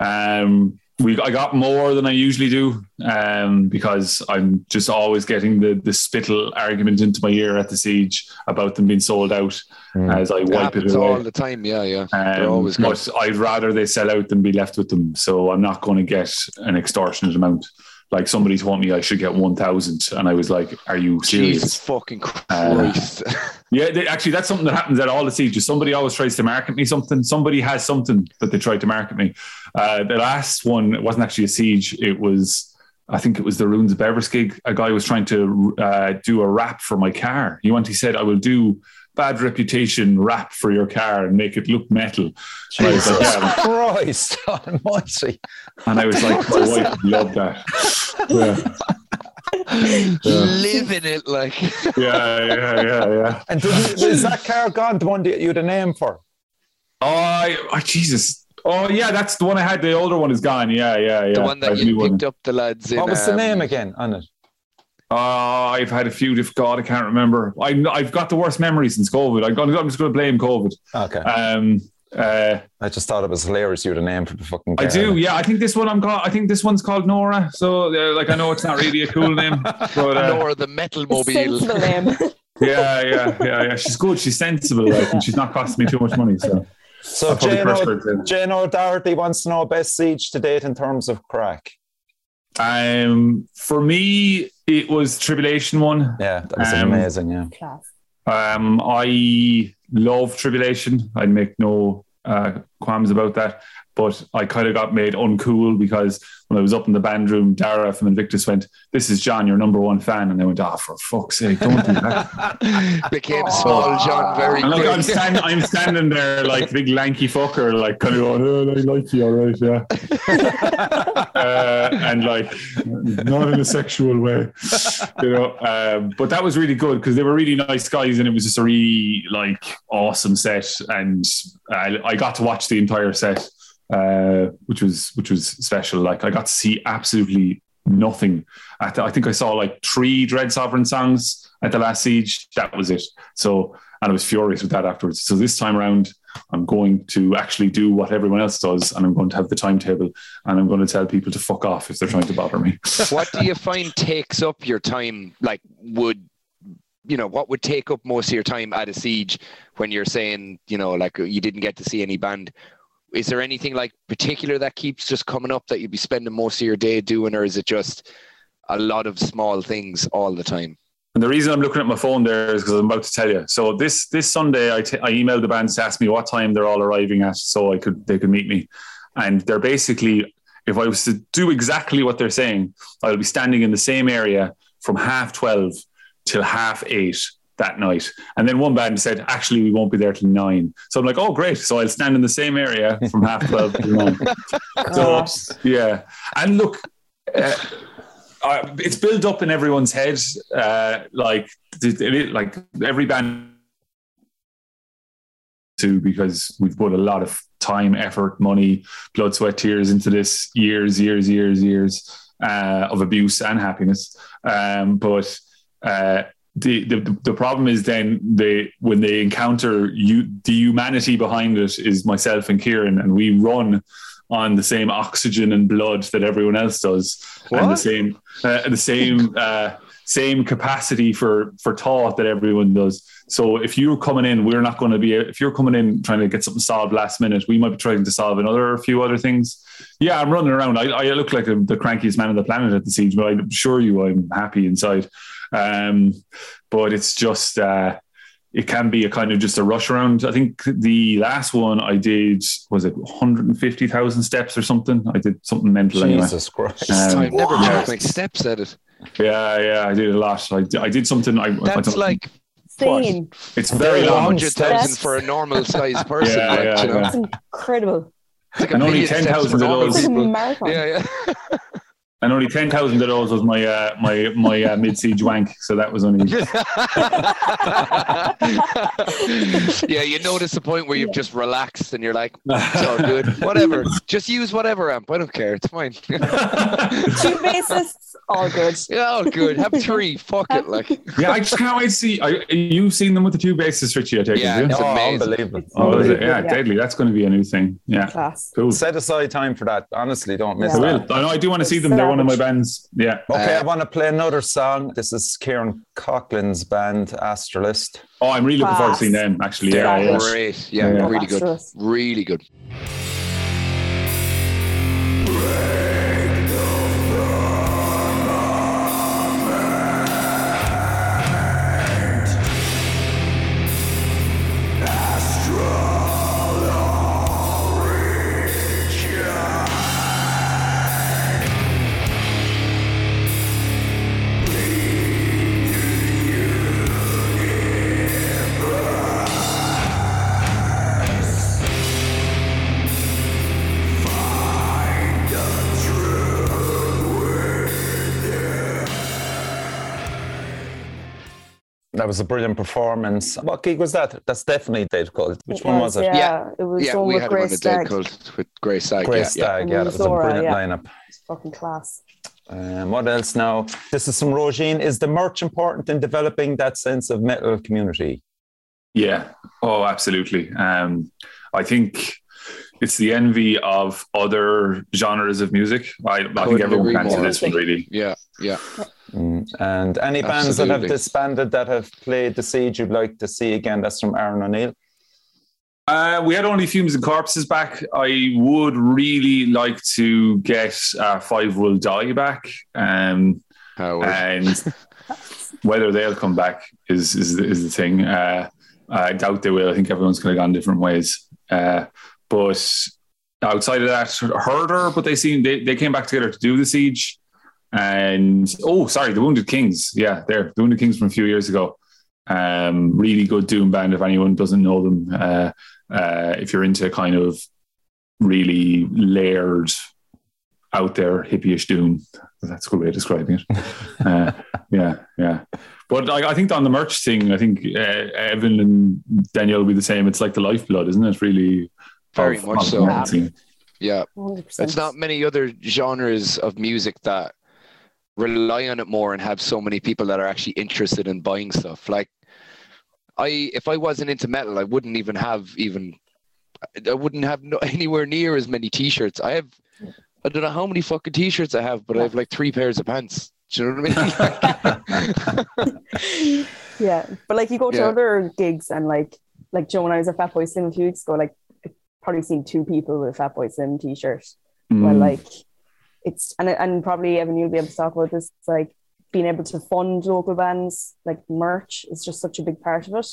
Um, we I got more than I usually do um, because I'm just always getting the the spittle argument into my ear at the siege about them being sold out Mm. as I It wipe it happens away. all the time. Yeah, yeah. Um, always but I'd rather they sell out than be left with them. So I'm not going to get an extortionate amount. Like somebody told me I should get 1,000. And I was like, are you serious? Jesus fucking Uh, Christ! Yeah, they, actually, that's something that happens at all the sieges. Somebody always tries to market me something. Somebody has something that they tried to market me. Uh, the last one, it wasn't actually a siege. It was, I think it was the Ruins of Beversgig. A guy was trying to uh, do a wrap for my car. He wanted, he said, I will do bad reputation wrap for your car and make it look metal. And I was like, Jesus yeah. Christ almighty. And I was like, my wife loved that. Yeah. Yeah. Living it like. Yeah, yeah, yeah, yeah. And did you, is that car gone, the one that you had a name for? Oh, I, oh, Jesus. Oh, yeah, that's the one I had. The older one is gone. Yeah, yeah, yeah. The one that have a you new one. picked up the lads in. What was the um, name again on it? Oh, I've had a few different. God, I can't remember. I, I've got the worst memory since COVID. I'm, gonna, I'm just going to blame COVID. Okay. Um, uh, I just thought it was hilarious you had a name for the fucking I do, yeah. I think this one I'm called. I think this one's called Nora. So, uh, like, I know it's not really a cool name, but uh, Nor the metal mobile. sensible name. yeah, yeah, yeah, yeah. She's good. She's sensible, like, and she's not costing me too much money. So, So I'll Jane, crush o. Jane O'Doherty wants to know best siege to date in terms of crack. um, for me, it was Tribulation one. Yeah, that was Um, amazing. Yeah. Class. Um, I love Tribulation. I make no uh, qualms about that. But I kind of got made uncool because when I was up in the band room, Dara from Invictus went, "This is John, your number one fan," and they went, "Ah, for fuck's sake, don't do that." Became small John very And like. I'm, stand, I'm standing there like big lanky fucker, like kind of going, "Oh, I like you, all right, yeah," uh, and like not in a sexual way, you know. Um, but that was really good because they were really nice guys, and it was just a really like awesome set, and I, I got to watch the entire set, uh, which was which was special. Like I got to see absolutely nothing. At the, I think I saw like three Dread Sovereign songs at the last siege. That was it. So and I was furious with that afterwards. So this time around, I'm going to actually do what everyone else does, and I'm going to have the timetable, and I'm going to tell people to fuck off if they're trying to bother me. what do you find takes up your time? Like, would you know what would take up most of your time at a siege when you're saying you know like you didn't get to see any band? Is there anything like particular that keeps just coming up that you'd be spending most of your day doing, or is it just a lot of small things all the time? And the reason I'm looking at my phone there is because I'm about to tell you. So this this Sunday, I, t- I emailed the bands to ask me what time they're all arriving at, so I could they could meet me. And they're basically, if I was to do exactly what they're saying, I'll be standing in the same area from half twelve till half eight that night. And then one band said, actually, we won't be there till nine. So I'm like, oh, great. So I'll stand in the same area from half twelve till nine. So yeah, and look, uh, uh, it's built up in everyone's head. Uh, like, like every band too, because we've put a lot of time, effort, money, blood, sweat, tears into this years, years, years, years uh, of abuse and happiness. Um, but uh, the, the the problem is then they when they encounter you the humanity behind it is myself and Kieran and we run on the same oxygen and blood that everyone else does. And the same uh, the same uh, same capacity for for thought that everyone does. So if you're coming in we're not going to be if you're coming in trying to get something solved last minute we might be trying to solve another a few other things. Yeah I'm running around. I, I look like the crankiest man on the planet at the siege but I assure you I'm happy inside um, but it's just uh, it can be a kind of just a rush around. I think the last one I did was it 150,000 steps or something. I did something mental anyway. Jesus Christ. Um, I've never yeah. counted my steps at it. Yeah, yeah, I did a lot. I did, I did something. I, I That's don't- like Insane. it's very Very long. long. hundred thousand for a normal sized person. Yeah, like, yeah, you know? That's incredible. It's like a And only 10,000 of those- It's like a people. marathon. Yeah, yeah. And only 10,000 of those was my uh, my my uh, mid siege wank. So that was only. yeah, you notice the point where you've just relaxed and you're like, it's all good. Whatever. Just use whatever amp. I don't care. It's fine. Two bassists, all good. yeah, all good. Have three. Fuck it. Like, yeah, I just can't wait to see. I, you've seen them with the two bases, Richie, I take Yeah, it. it's Yeah? Oh, amazing. unbelievable. Oh, is it? Yeah, Yeah. deadly. That's going to be a new thing. Yeah, Class. cool. Set aside time for that. Honestly, don't miss it. I will. I know. I do want to see them. They're one of my bands. Yeah. Okay, Uh, I want to play another song. This is Kieran Coughlin's band, Astralist. Oh, I'm really looking forward to seeing them. Actually, yeah, Yeah, yeah. great. Yeah, Yeah. really good. Monstrous. Really good. Was a brilliant performance. What gig was that? That's definitely Dead Cult. Which one was it? Yeah, Yeah. it was Yeah, one we with had Grey one at Dead Stag. Cult with Grey Stag. Grey yeah, Stag, And yeah, that was a brilliant yeah. lineup. It's fucking class. Um, what else now? This is some Rogine. Is the merch important in developing that sense of metal community? Yeah. Oh, absolutely. Um, I think it's the envy of other genres of music. I, I think everyone agree can see more. this one really. Yeah, yeah. Mm. And any bands that have disbanded that have played the siege you'd like to see again? That's from Aaron O'Neill. Uh, we had only Fumes and Corpses back. I would really like to get uh, Five Will Die back. Um, and whether they'll come back is is, the- is the thing. Uh, I doubt they will. I think everyone's kind of gone different ways. Uh, but outside of that, Herder, but they seem they, they came back together to do the siege. And oh, sorry, the Wounded Kings. Yeah, they're the Wounded Kings from a few years ago. Um, really good doom band. If anyone doesn't know them, uh, uh, if you're into kind of really layered, out there hippie-ish doom, that's a good way of describing it. Uh, yeah, yeah. But I, I think on the merch thing, I think uh, Evan and Danielle will be the same. It's like the lifeblood, isn't it? Really, Very of- much of so. the metal scene. yeah. 100%. It's not many other genres of music that rely on it more and have so many people that are actually interested in buying stuff. Like I if I wasn't into metal, I wouldn't even have even I wouldn't have no, anywhere near as many t-shirts. I have I don't know how many fucking t-shirts I have, but I have like three pairs of pants. Do you know what I mean? yeah, but like you go to Yeah. other gigs and like like Joe when I was at Fatboy Slim a few weeks ago, like I've probably seen two people with a Fatboy Slim t-shirt. Well, Mm. like it's and and probably Evan, you'll be able to talk about this. It's like being able to fund local bands, like merch, is just such a big part of it.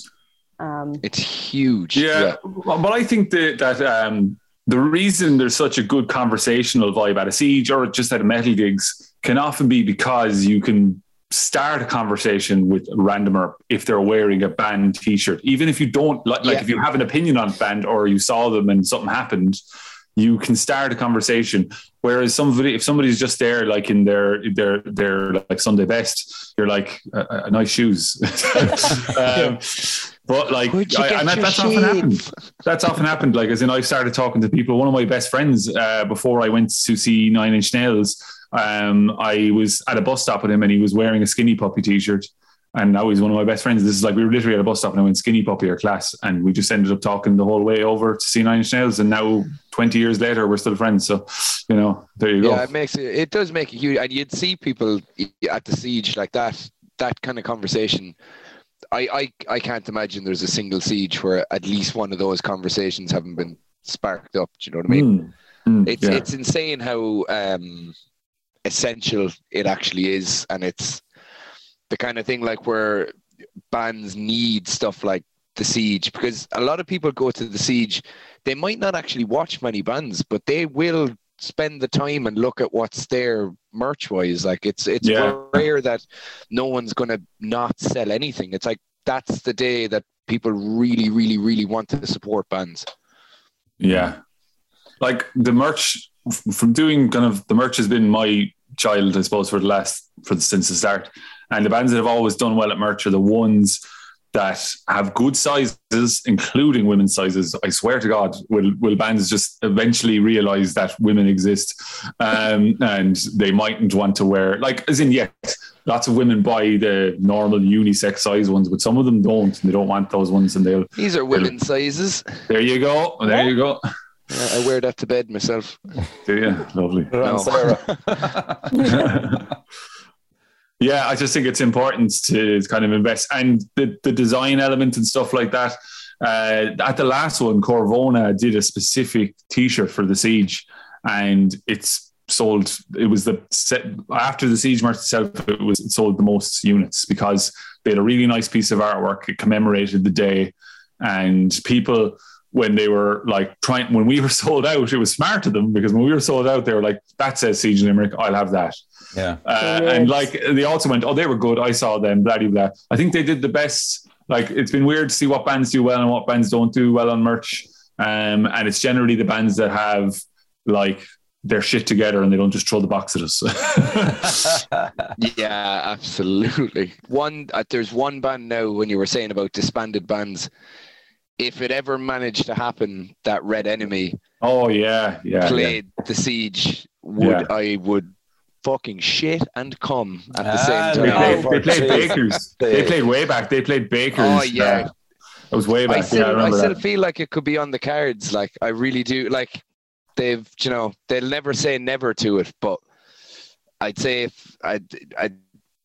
Um, it's huge. Yeah, well, but I think that that um, the reason there's such a good conversational vibe at a siege or just at a metal gigs can often be because you can start a conversation with a randomer if they're wearing a band T-shirt, even if you don't like, like if you have an opinion on band or you saw them and something happened. You can start a conversation. Whereas somebody, if somebody's just there, like in their their their like Sunday best, you're like, uh, uh, nice shoes. um, but like, I, and that, that's often happened that's often happened. Like, as in, I started talking to people. One of my best friends uh, before I went to see Nine Inch Nails, um, I was at a bus stop with him, and he was wearing a Skinny Puppy T-shirt. And now he's one of my best friends. This is like we were literally at a bus stop, and I went Skinny Puppy or class, and we just ended up talking the whole way over to see Nine Inch Nails. And now, twenty years later, we're still friends. So, you know, there you go. Yeah, it makes it. It does make it huge, and you'd see people at the siege like that. That kind of conversation. I, I I can't imagine there's a single siege where at least one of those conversations haven't been sparked up. Do you know what I mean? Mm, mm, It's yeah. it's insane how um, essential it actually is, and it's the kind of thing like where bands need stuff like the siege because a lot of people go to the siege. They might not actually watch many bands, but they will spend the time and look at what's there merch wise. Like it's it's Yeah. rare that no one's gonna not sell anything. It's like that's the day that people really, really, really want to support bands. Yeah. Like the merch from doing kind of the merch has been my child, I suppose, for the last for the, since the start. And the bands that have always done well at merch are the ones that have good sizes, including women's sizes. I swear to God, will will bands just eventually realize that women exist, um, and they mightn't want to wear like as in yes, lots of women buy the normal unisex size ones, but some of them don't, and they don't want those ones, and they'll. These are women's sizes. There you go. There you go. Yeah, I wear that to bed myself. Do you? Lovely. No. Yeah, I just think it's important to kind of invest and the, the design element and stuff like that. Uh, at the last one, Corvona did a specific T-shirt for the siege, and it's sold. It was the set after the siege march itself. It was it sold the most units because they had a really nice piece of artwork. It commemorated the day, and people when they were like trying when we were sold out, it was smart of them because when we were sold out, they were like, "That says Siege Limerick. I'll have that." yeah. Uh, Yes. and like they also went, oh, they were good. I saw them, blah blah blah. I think they did the best. Like it's been weird to see what bands do well and what bands don't do well on merch. Um, and it's generally the bands that have like their shit together and they don't just throw the box at us. yeah, absolutely. One, uh, there's one band now. When you were saying about disbanded bands, if it ever managed to happen that Red Enemy oh yeah, yeah, played the Siege, would Yeah. I would fucking shit and come at the Ah, same They time. played, they played Bakers. They played way back. They played Bakers. Oh, yeah. uh, that was way back. I yeah, I still, I still feel like it could be on the cards. Like I really do. Like they've, you know, they'll never say never to it, but I'd say if I, I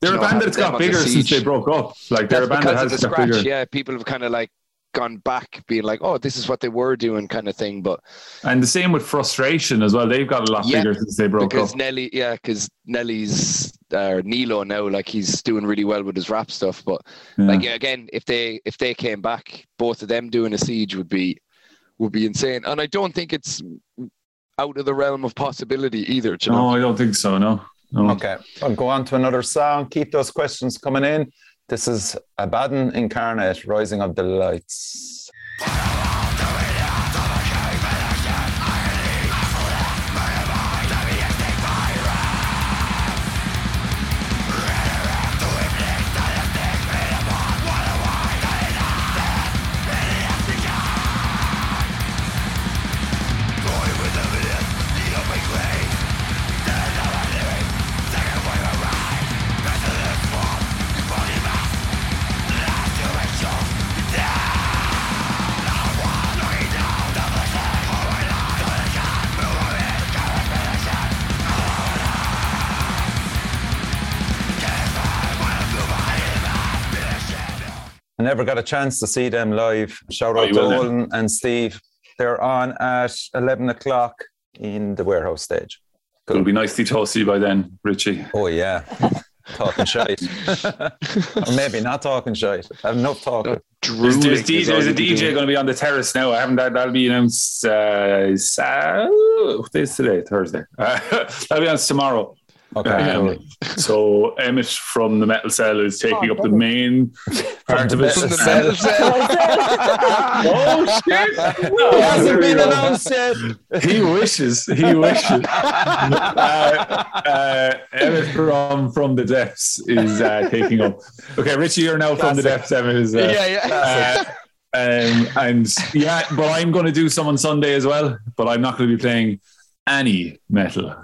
They're you a know, band that's got on the bigger since they broke up. Like they're that's a band that has got scratch. bigger. Yeah, people have kind of like gone back, being like, oh, this is what they were doing, kind of thing. But And the same with frustration as well. They've got a lot Yeah, bigger since they broke because up. Nelly, yeah, because Nelly's uh, Nilo now, like he's doing really well with his rap stuff. But Yeah. like again, if they if they came back, both of them doing a siege would be would be insane. And I don't think it's out of the realm of possibility either. do You know? no, I don't think so. No. no. Okay, I'll go on to another song. Keep those questions coming in. This is Abaddon Incarnate, Rising of the Lights. I never got a chance to see them live. Shout Oh, out you to will now. Olin and Steve. They're on at 11 o'clock in the warehouse stage. It'll be nicely toasty by then, Richie. Oh, yeah. talking shite. or maybe not talking shite. I have enough talking. There's, there's, Drooling D- is all there's a DJ going to be on the terrace now. I haven't that. That'll be announced. Uh, Sa- what day is today? Thursday. Uh, that'll be announced tomorrow. Okay. Um, so Emmett from the Metal Cell is taking up the main part of. From the Metal oh shit! It hasn't been There we announced yet. He wishes. He wishes. uh, uh, Emmett from from the depths is uh, taking up. Okay, Richie, you're now from the Classic. depths. Emmett is. Uh, yeah, yeah. uh, um, and yeah, but I'm going to do some on Sunday as well. But I'm not going to be playing any metal.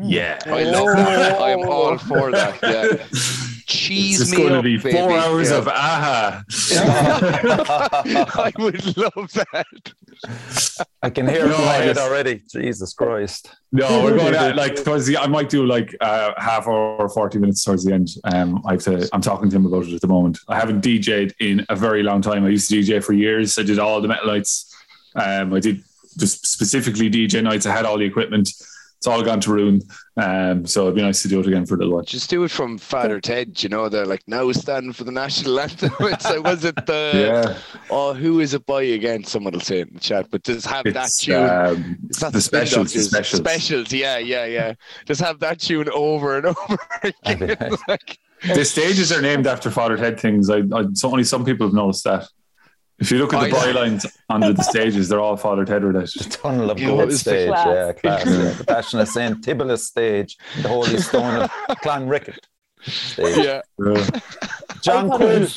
Yeah, I love that. I am all for that. Yeah. Cheese It's me going to up, be baby. four hours Yeah. of aha. I would love that. I can hear it No, in my I head just- already. Jesus Christ. No, we're going to like towards the. I might do like uh, half hour or forty minutes towards the end. Um, I have to. I'm talking to him about it at the moment. I haven't DJ'd in a very long time. I used to DJ for years. I did all the metal nights. Um, I did just specifically DJ nights. I had all the equipment. It's all gone to ruin. Um, so it'd be nice to do it again for a little while. Just do it from Father Ted, you know, they're like now standing for the national anthem. It's like, was it the Yeah, oh who is it by again? Someone will say it in the chat, but just have that tune. um, It's not the Spin specials. The specials. Specials, yeah, yeah, yeah. Just have that tune over and over again. like, The stages are named after Father Ted things. I, I so only some people have noticed that. If you look at the bylines under the stages, they're all Father Ted related. Tunnel of Yeah, Gold what is stage. class? Yeah, class. Yeah. The Passion of St. Tibullus stage. The Holy Stone of Clonrichert stage. yeah. John I thought Quill.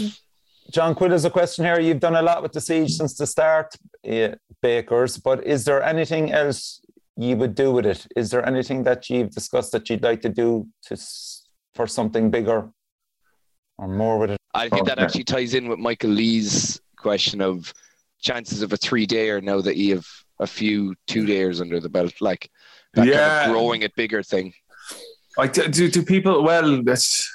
John Quill has a question here. You've done a lot with the siege since the start, yeah, Bakers, but is there anything else you would do with it? Is there anything that you've discussed that you'd like to do to for something bigger or more with it? I think that oh, actually ties in with Michael Lee's question of chances of a three day or now that you have a few two days under the belt, like that Yeah. kind of growing it bigger thing. Like, do, do, do people, well, that's,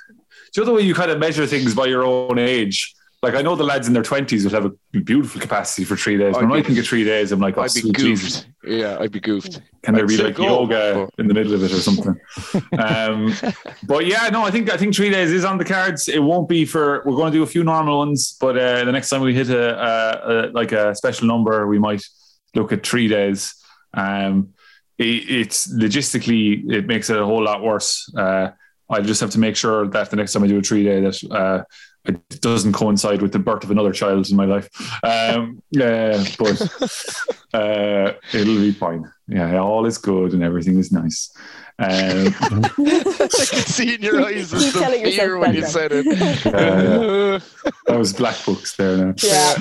the other way you kind of measure things by your own age? Like, I know the lads in their 20s would have a beautiful capacity for three days. I'd When I think of three days, I'm like, oh, I'd be goofed. Jesus. Yeah, I'd be goofed. Can there I'd be like go, yoga but- in the middle of it or something? um, but yeah, no, I think I think three days is on the cards. It won't be for. We're going to do a few normal ones, but uh, the next time we hit a, a, a like a special number, we might look at three days. Um, it, it's logistically, it makes it a whole lot worse. Uh, I just have to make sure that the next time I do a three day that. Uh, it doesn't coincide with the birth of another child in my life. Um, uh, but Uh, it'll be fine. Yeah, all is good and everything is nice. Um, I could see in your eyes Keep the fear when you said it. Yeah, that was black books there now. Yeah.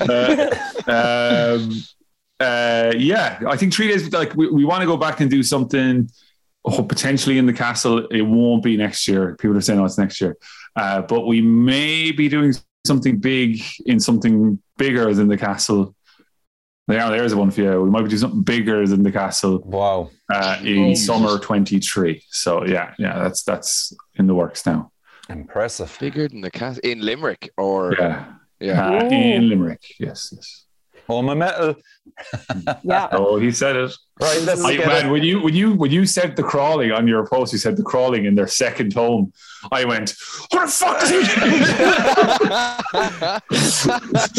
Uh, um, uh, yeah, I think three days. Like we, we want to go back and do something oh, potentially in the castle. It won't be next year. People are saying, "Oh, it's next year," uh, but we may be doing something big in something bigger than the castle. There, there's one for you. We might be doing something bigger than the castle Wow. uh, in Jeez. summer 23. So yeah, yeah, that's that's in the works now. Impressive. Bigger than the cat in Limerick, or Yeah, yeah. Uh, in Limerick. Yes, yes. Home of metal. yeah. Oh, he said it. Right, let's I, man, it. when you when you when you said the crawling on your post, you said the crawling in their second home. I went, what the fuck is he?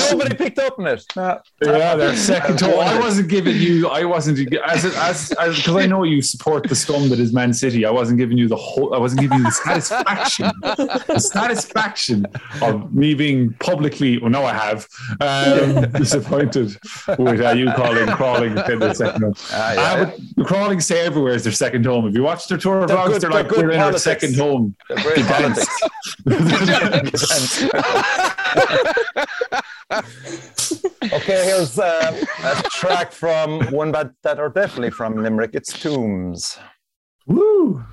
Nobody picked up on it. No. yeah, their second home. I wasn't giving you. I wasn't as as as because I know you support the scum that is Man City. I wasn't giving you the whole. I wasn't giving you the satisfaction, the satisfaction of me being publicly. Well, no, I have um, disappointed with uh, you calling crawling in their second home. Ah, yeah. But the crawling say everywhere is their second home. If you watch their tour of They're vlogs, good- they're they're like we're in our second home. Great politics. okay, here's uh, a track from one band that are definitely from Limerick. It's Tooms. Woo!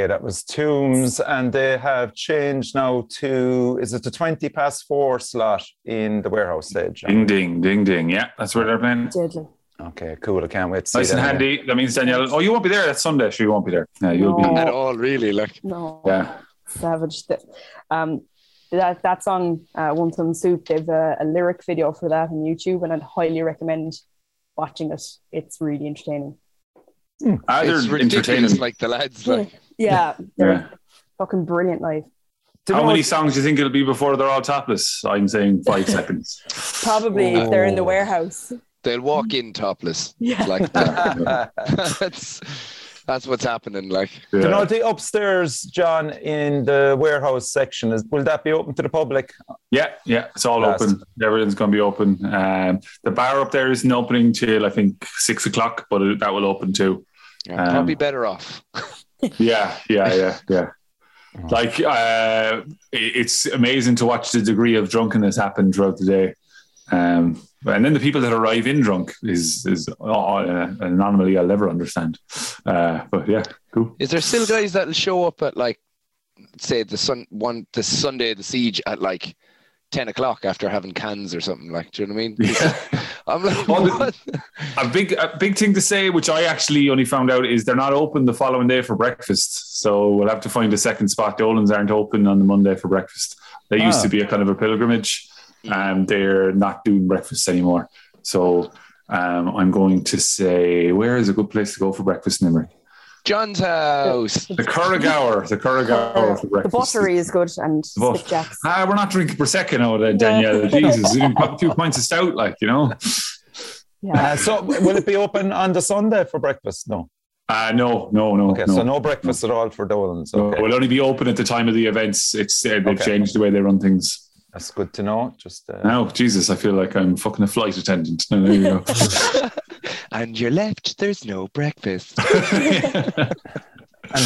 Okay, that was Tooms, and they have changed now to is it the 20 past four slot in the warehouse stage? Ding ding ding ding. Yeah, that's where they're playing. Deadly. Okay, cool. I can't wait to see Nice and them. handy. That means Danielle. Oh, you won't be there that Sunday. Sure, you won't be there. Yeah, you'll No. be. At all, really. Like No. Yeah. Savage. That- Um, that that song, uh, One Ton Soup, they've a, a lyric video for that on YouTube, and I'd highly recommend watching it. It's really entertaining. Ah, they're it's ridiculous. entertaining. Like the lads, like Yeah, they're Yeah. fucking brilliant live. Do you How many what- songs do you think it'll be before they're all topless? I'm saying five seconds. Probably if they're in the Oh. warehouse. they'll walk in topless. Yeah. Like that. that's that's what's happening. Like Do you know the upstairs, John, in the warehouse section? Is will that be open to the public? yeah, yeah, it's all Last. open. Everything's going to be open. Um, the bar up there isn't opening till I think six o'clock, but it, that will open too. yeah, Um, probably better off. Yeah, yeah, yeah, yeah. Like uh, it- it's amazing to watch the degree of drunkenness happen throughout the day, um, and then the people that arrive in drunk is is oh, uh, an anomaly I'll never understand. Uh, but yeah, cool. Is there still guys that'll show up at like say the sun one the Sunday of the siege at like ten o'clock after having cans or something like do you know what I mean? Yeah. I'm like what? A big a big thing to say, which I actually only found out, is they're not open the following day for breakfast. So we'll have to find a second spot. The Olins aren't open on the Monday for breakfast. They used Ah. to be a kind of a pilgrimage, and they're not doing breakfast anymore. So um, I'm going to say, where is a good place to go for breakfast in Limerick? John's house. The Curragower. The Curragower for the breakfast. buttery is good and The but- skipjacks. Ah, we're not drinking prosecco now, then, Danielle. Jesus, we put a few pints of stout, like you know. Yeah. Uh, so will it be open on the Sunday for breakfast? No. Uh, no, no, no. Okay, no. so no breakfast at all for Dolans. No, we'll only be open at the time of the events. It's uh, they've Okay. changed the way they run things. That's good to know. Just uh, Now, Jesus, I feel like I'm fucking a flight attendant. No, there you go. and you're left, there's no breakfast. and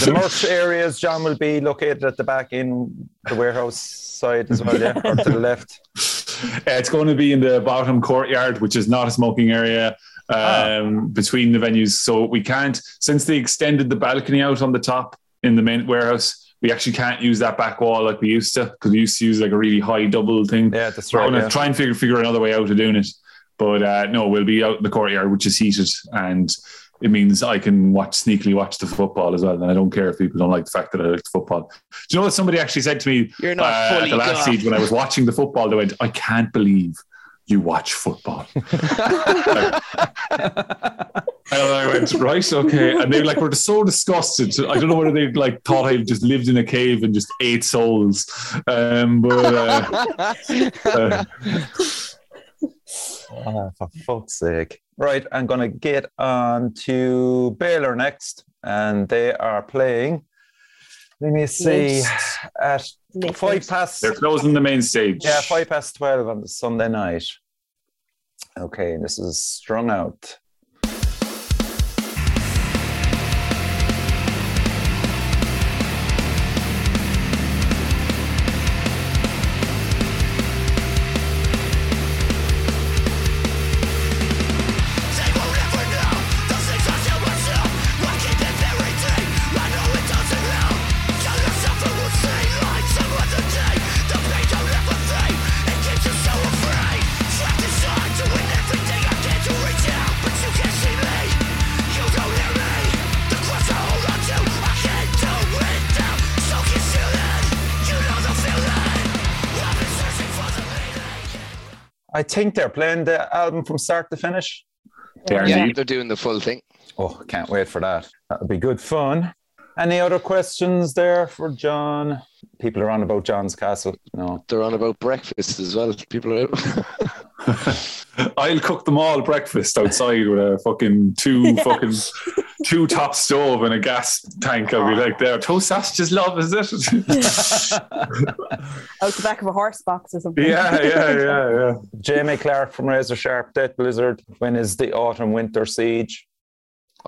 the merch areas, John, will be located at the back in the warehouse side as well, yeah, or to the left. Uh, it's going to be in the bottom courtyard, which is not a smoking area um, between the venues. So we can't, since they extended the balcony out on the top in the main warehouse, we actually can't use that back wall like we used to because we used to use like a really high double thing. Yeah, that's We're right. going to yeah. try and figure figure another way out of doing it. But uh, no, we'll be out in the courtyard, which is heated, and it means I can watch sneakily watch the football as well. And I don't care if people don't like the fact that I like the football. Do you know what somebody actually said to me You're not uh, fully the last gone. siege when I was watching the football? They went, I can't believe you watch football. And I went, right, okay. And they like were so disgusted. I don't know whether they like thought I just lived in a cave and just ate souls. Um, but uh, uh, Ah, for fuck's sake. Right, I'm going to get on to Bailer next, and they are playing. Let me see. Late. At Late five night. past. they're closing the main stage. Yeah, five past 12 on the Sunday night. Okay, this is strung out. I think they're playing the album from start to finish. They are Yeah, they're doing the full thing. Oh, can't wait for that. That'll be good fun. Any other questions there for John? People are on about John's castle. No. They're on about breakfast as well. People are out. I'll cook them all breakfast outside with a fucking two Yeah. fucking two top stove and a gas tank. I'll be like, there, toast sausages, love, is it? Out the back of a horse box or something. yeah, yeah, yeah, yeah. Jamie Clark from Razor Sharp, Death Blizzard. When is the autumn winter siege?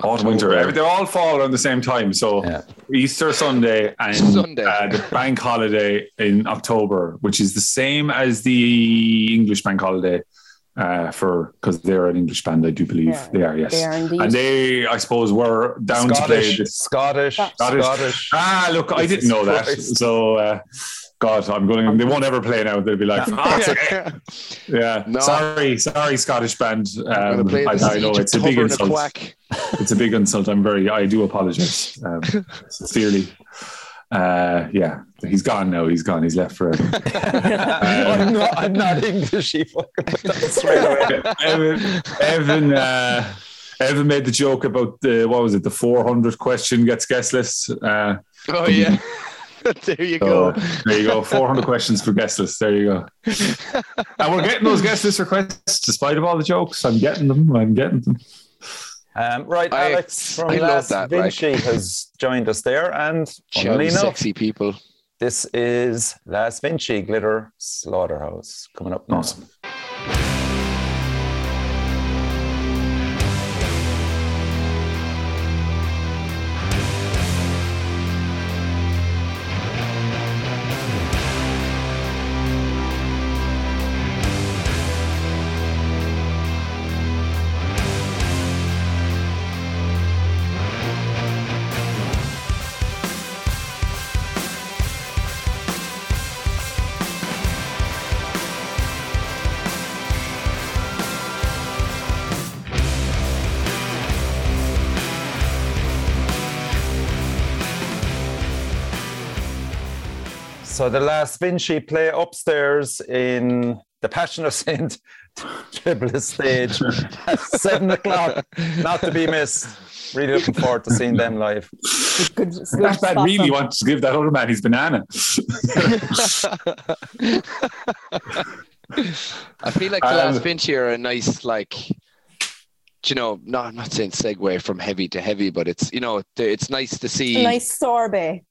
Autumn, winter, every- they all fall around the same time. So Yeah. Easter Sunday and Sunday. Uh, the bank holiday in October, which is the same as the English bank holiday. Uh, for because they're an English band, I do believe Yeah, they are. Yes, They are indeed. and they, I suppose, were down to play. Scottish, This, Scottish, Scottish. Scottish. ah, look, I didn't know that. So, uh, God, I'm going. They won't ever play now. They'll be like, "Ah, it's okay." yeah, No. sorry, sorry, Scottish band. I'm Um, I, I know it's a big Tubber and a insult. It's a big insult. I'm very. I do apologize um, sincerely. Uh, yeah, he's gone now. He's gone. He's left forever. I'm, not, I'm not English. He fucking put that straight away. Evan, Evan, uh, Evan made the joke about the what was it? The 400 question gets guest list. Uh, Oh yeah. there you so go. there you go. 400 questions for guest list. There you go. And we're getting those guest list requests despite of all the jokes. I'm getting them. I'm getting them. Um, right, I- Alex from I Las that, like- Vinci has joined us there, and funnily enough, sexy people. this is Last Vinci Glitter Slaughterhouse coming up. now. So the last Vinci play upstairs in the Passion of Saint Triple stage at seven o'clock, not to be missed. Really looking forward to seeing them live. It's good, good That man really wants to give that other man his banana. I feel like the Um, last Vinci are a nice like. You know, no, I'm not saying segue from heavy to heavy, but it's you know, it's nice to see. A nice sorbet.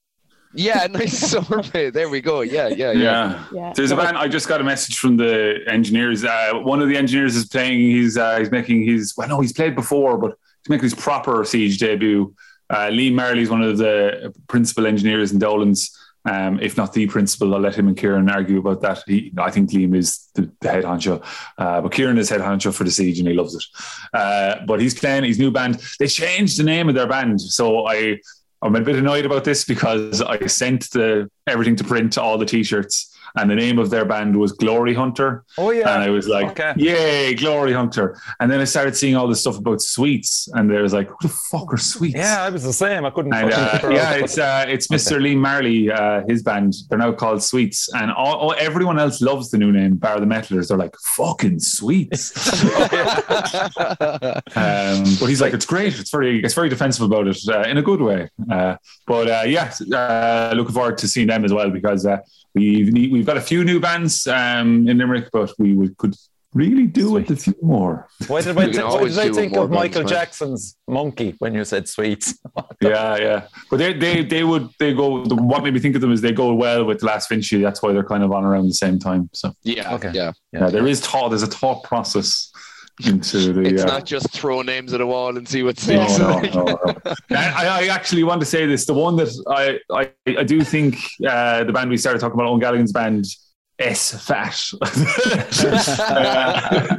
Yeah, a nice sorbet. There we go. Yeah, yeah, yeah. yeah. Yeah. There's a man. I just got a message from the engineers. Uh, one of the engineers is playing. He's uh, he's making his. Well, no, he's played before, but he's making his proper siege debut. Uh, Liam Marley is one of the principal engineers in Dolan's. Um, if not the principal, I'll let him and Kieran argue about that. He, I think Liam is the, the head honcho, uh, but Kieran is head honcho for the siege and he loves it. Uh, but he's playing his new band. They changed the name of their band, so I I'm a bit annoyed about this because I sent the everything to print, all the t-shirts, and the name of their band was Glory Hunter. Oh yeah. And I was like, Okay. "Yay, Glory Hunter!" And then I started seeing all this stuff about sweets, and there was like, "What the fuck are sweets?" Yeah, I was the same. I couldn't. And uh, yeah, it's uh, it's Mr. Lee Marley, uh, his band. They're now called Sweets, and all, all, everyone else loves the new name, bar the metalers. They're like fucking Sweets. um, but he's like, it's great. It's very, it's very defensive about it uh, in a good way. Uh, but uh, yeah, uh, looking forward to seeing them as well because uh, we've we've got a few new bands um, in Limerick, but we would, could really do with a few more. Why did, I We thi- can why did I think of Michael bands, man. Jackson's Monkey when you said sweets? Yeah, yeah. But they they they would they go. What made me think of them is they go well with Last Vinci. That's why they're kind of on around the same time. So yeah, Okay. yeah. yeah, there is thought. There's a thought process into the. It's uh, not just throw names at a wall and see what Yeah. sticks. no, no, no, no. I, I actually want to say this. The one that I I, I do think uh, the band we started talking about, Owen Gallagher's band, S Fat. uh,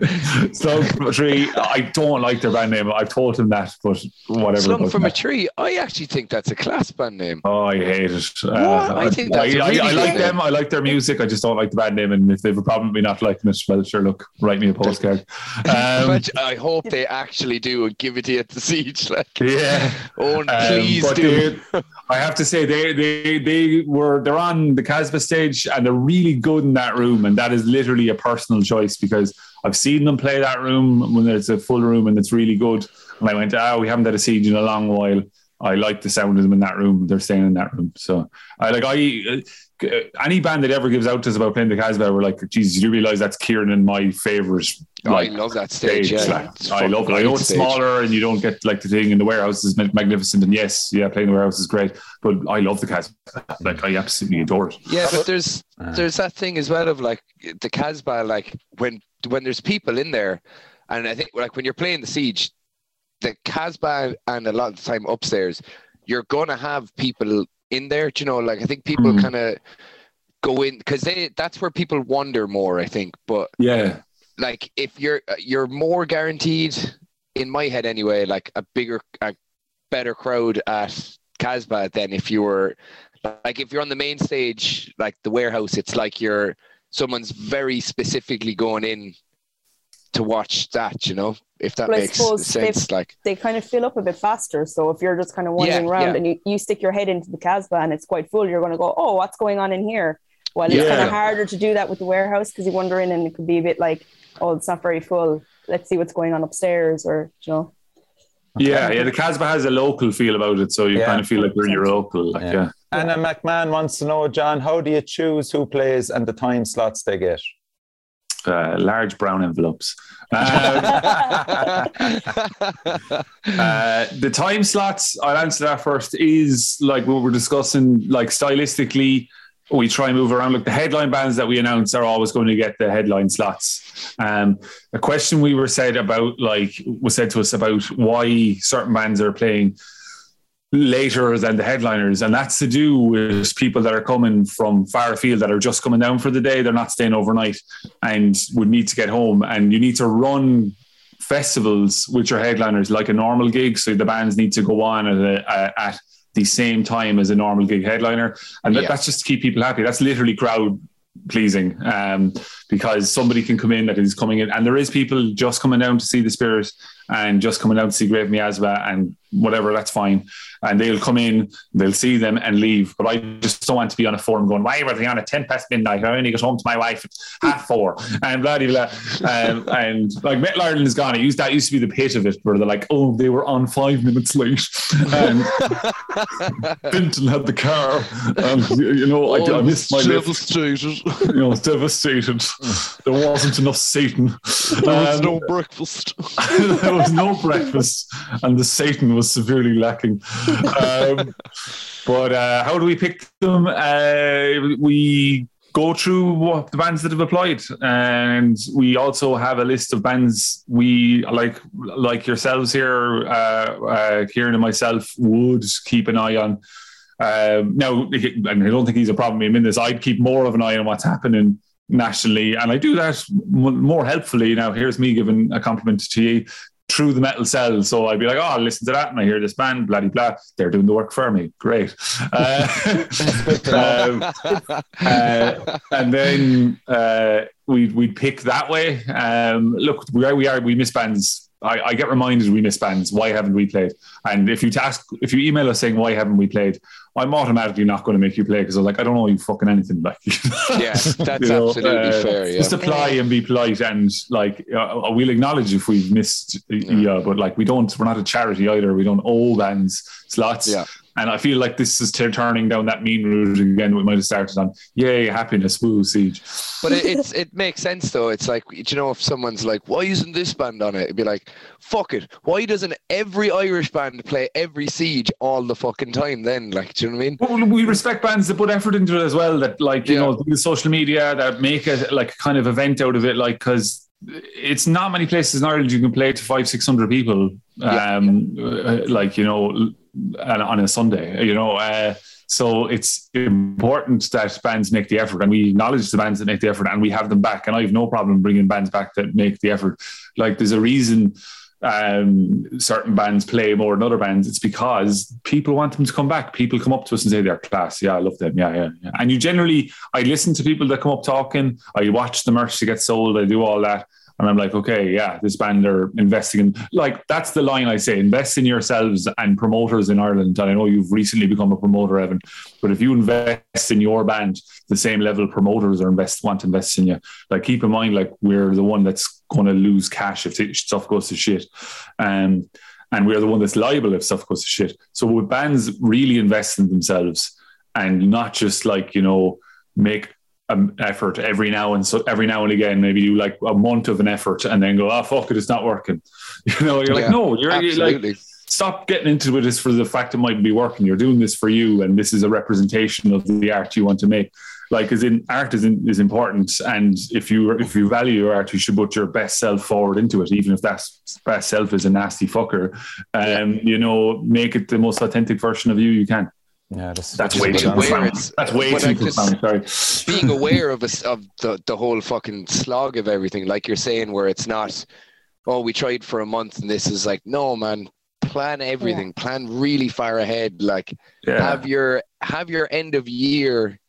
Slug from a Tree. I don't like their band name. I've told him that, but whatever. Slung from a tree. I actually think that's a class band name. Oh, I hate it. Uh, I think I, really I, I like name. them. I like their music. I just don't like the band name. And if they have a problem with me not liking it, well, sure, look, write me a postcard. Um, But I hope they actually do and give it to you at the siege. Like, yeah. oh, Um, please do. they- I have to say they they they were they're on the Casbah stage and they're really good in that room, and that is literally a personal choice because I've seen them play that room when it's a full room and it's really good. And I went, ah, we haven't had a siege in a long while. I like the sound of them in that room. They're staying in that room, so I like I. Uh, any band that ever gives out to us about playing the Casbah, we're like, Jesus, you realize that's Kieran and my favorite. I love that stage. stage, Yeah, like, I love it. I know it's stage. smaller and you don't get like the thing in the warehouse is magnificent. And yes, yeah, playing the warehouse is great, but I love the Casbah. Like I absolutely adore it. Yeah, but there's Uh. there's that thing as well of like the Casbah, like when when there's people in there, and I think like when you're playing the siege, the Casbah and a lot of the time upstairs, you're gonna have people in there. do You know, like I think people Mm. kind of go in because they that's where people wander more. I think, but Yeah, like if you're you're more guaranteed in my head anyway, like a bigger, a better crowd at Casbah than if you were like if you're on the main stage, like the warehouse, it's like you're someone's very specifically going in to watch that, you know, if that Well, makes suppose sense. if- Like they kind of fill up a bit faster. So if you're just kind of wandering Yeah, around yeah. and you, you stick your head into the Casbah and it's quite full, you're going to go, oh, what's going on in here? Well, it's Yeah. kind of harder to do that with the warehouse because you wander in and it could be a bit like, oh, it's not very full. Let's see what's going on upstairs or, you know. yeah, yeah. The Casbah has a local feel about it, so you Yeah. kind of feel like you're in your local. Like, Yeah. yeah. Anna McMahon wants to know, John, how do you choose who plays and the time slots they get? Uh, large brown envelopes. Um, Uh, the time slots, I'll answer that first, is like what we're discussing, like stylistically, we try and move around. Like the headline bands that we announce are always going to get the headline slots. Um, a question we were said about, like, was said to us about why certain bands are playing later than the headliners, and that's to do with people that are coming from far afield that are just coming down for the day. They're not staying overnight and would need to get home, and you need to run festivals which your headliners like a normal gig. So the bands need to go on at, a, at the same time as a normal gig headliner. And Yeah. that's just to keep people happy. That's literally crowd pleasing um, because somebody can come in that is coming in. And there is people just coming down to see the spirit and just coming down to see grave miasma and whatever that's fine and they'll come in they'll see them and leave. But i just don't want to be on a forum going why were they on at 10 past midnight? I only got home to my wife at half four. And blah blah blah. Um, and like metal ireland is gone. It used that used to be the pit of it where they're like oh they were on five minutes late. And Vinton had the car and you you know I, I missed my lift. devastated. you know devastated. There wasn't enough Satan. There was Um, no breakfast. there was no breakfast, and the Satan was severely lacking. Um, but uh, how do we pick them? Uh, we go through what the bands that have applied, and we also have a list of bands we like, like yourselves here, uh, uh, Kieran and myself, would keep an eye on. Um, now, I don't think he's a problem I in this. I'd keep more of an eye on what's happening nationally, and I do that more helpfully. Now, here's me giving a compliment to you through the metal cell. So I'd be like, oh, I'll listen to that, and I hear this band, blah blah. They're doing the work for me. Great. Uh, um, uh, and then uh, we we pick that way. Um, look, we are we are we miss bands I, I, get reminded we miss bands. Why haven't we played? And if you ask, if you email us saying why haven't we played, I'm automatically not going to make you play because I'm like I don't know you fucking anything. Like, yeah, that's you know, absolutely uh, fair. Yeah. Just apply and be polite, and like uh, we'll acknowledge if we've missed. Yeah. yeah, but like we don't. We're not a charity either. We don't owe bands slots. Yeah. And I feel like this is turning down that mean route again. We might have started on, yay, happiness, woo, siege. But it, it's it makes sense though. It's like, you know, if someone's like, why isn't this band on it? It'd be like, fuck it. Why doesn't every Irish band play every siege all the fucking time? Then, like, do you know what I mean? Well, we respect bands that put effort into it as well. That like, you yeah. know, the social media that make it like kind of event out of it, like because it's not many places in Ireland you can play to five, six hundred people. Yeah. Um, uh, like you know on a Sunday, you know. Uh, so it's important that bands make the effort, and we acknowledge the bands that make the effort, and we have them back. And I have no problem bringing bands back that make the effort. Like there's a reason um, certain bands play more than other bands. It's because people want them to come back. People come up to us and say they're class. Yeah, I love them. Yeah, yeah, yeah. And you generally, I listen to people that come up talking. I watch the merch to get sold. I do all that. And I'm like, okay, yeah, this band are investing in, like, that's the line I say invest in yourselves and promoters in Ireland. And I know you've recently become a promoter, Evan, but if you invest in your band, the same level promoters are invest, want to invest in you. Like, keep in mind, like, we're the one that's going to lose cash if stuff goes to shit. Um, and we're the one that's liable if stuff goes to shit. So, with bands really invest in themselves and not just like, you know, make an effort every now and so every now and again, maybe do like a month of an effort and then go, ah, oh, fuck it, it's not working. You know, you're yeah, like, no, you're, like, stop getting into it This for the fact it might be working. You're doing this for you, and this is a representation of the art you want to make. Like, as in, art is in, is important, and if you if you value your art, you should put your best self forward into it, even if that best self is a nasty fucker. Um, yeah. you know, make it the most authentic version of you you can. Yeah, that's, that's way too profound. That's way too profound. Sorry. Being aware of a, of the, the whole fucking slog of everything, like you're saying, where it's not, oh, we tried for a month and this is like, no, man, plan everything, yeah. plan really far ahead. Like, yeah. have your have your end of year,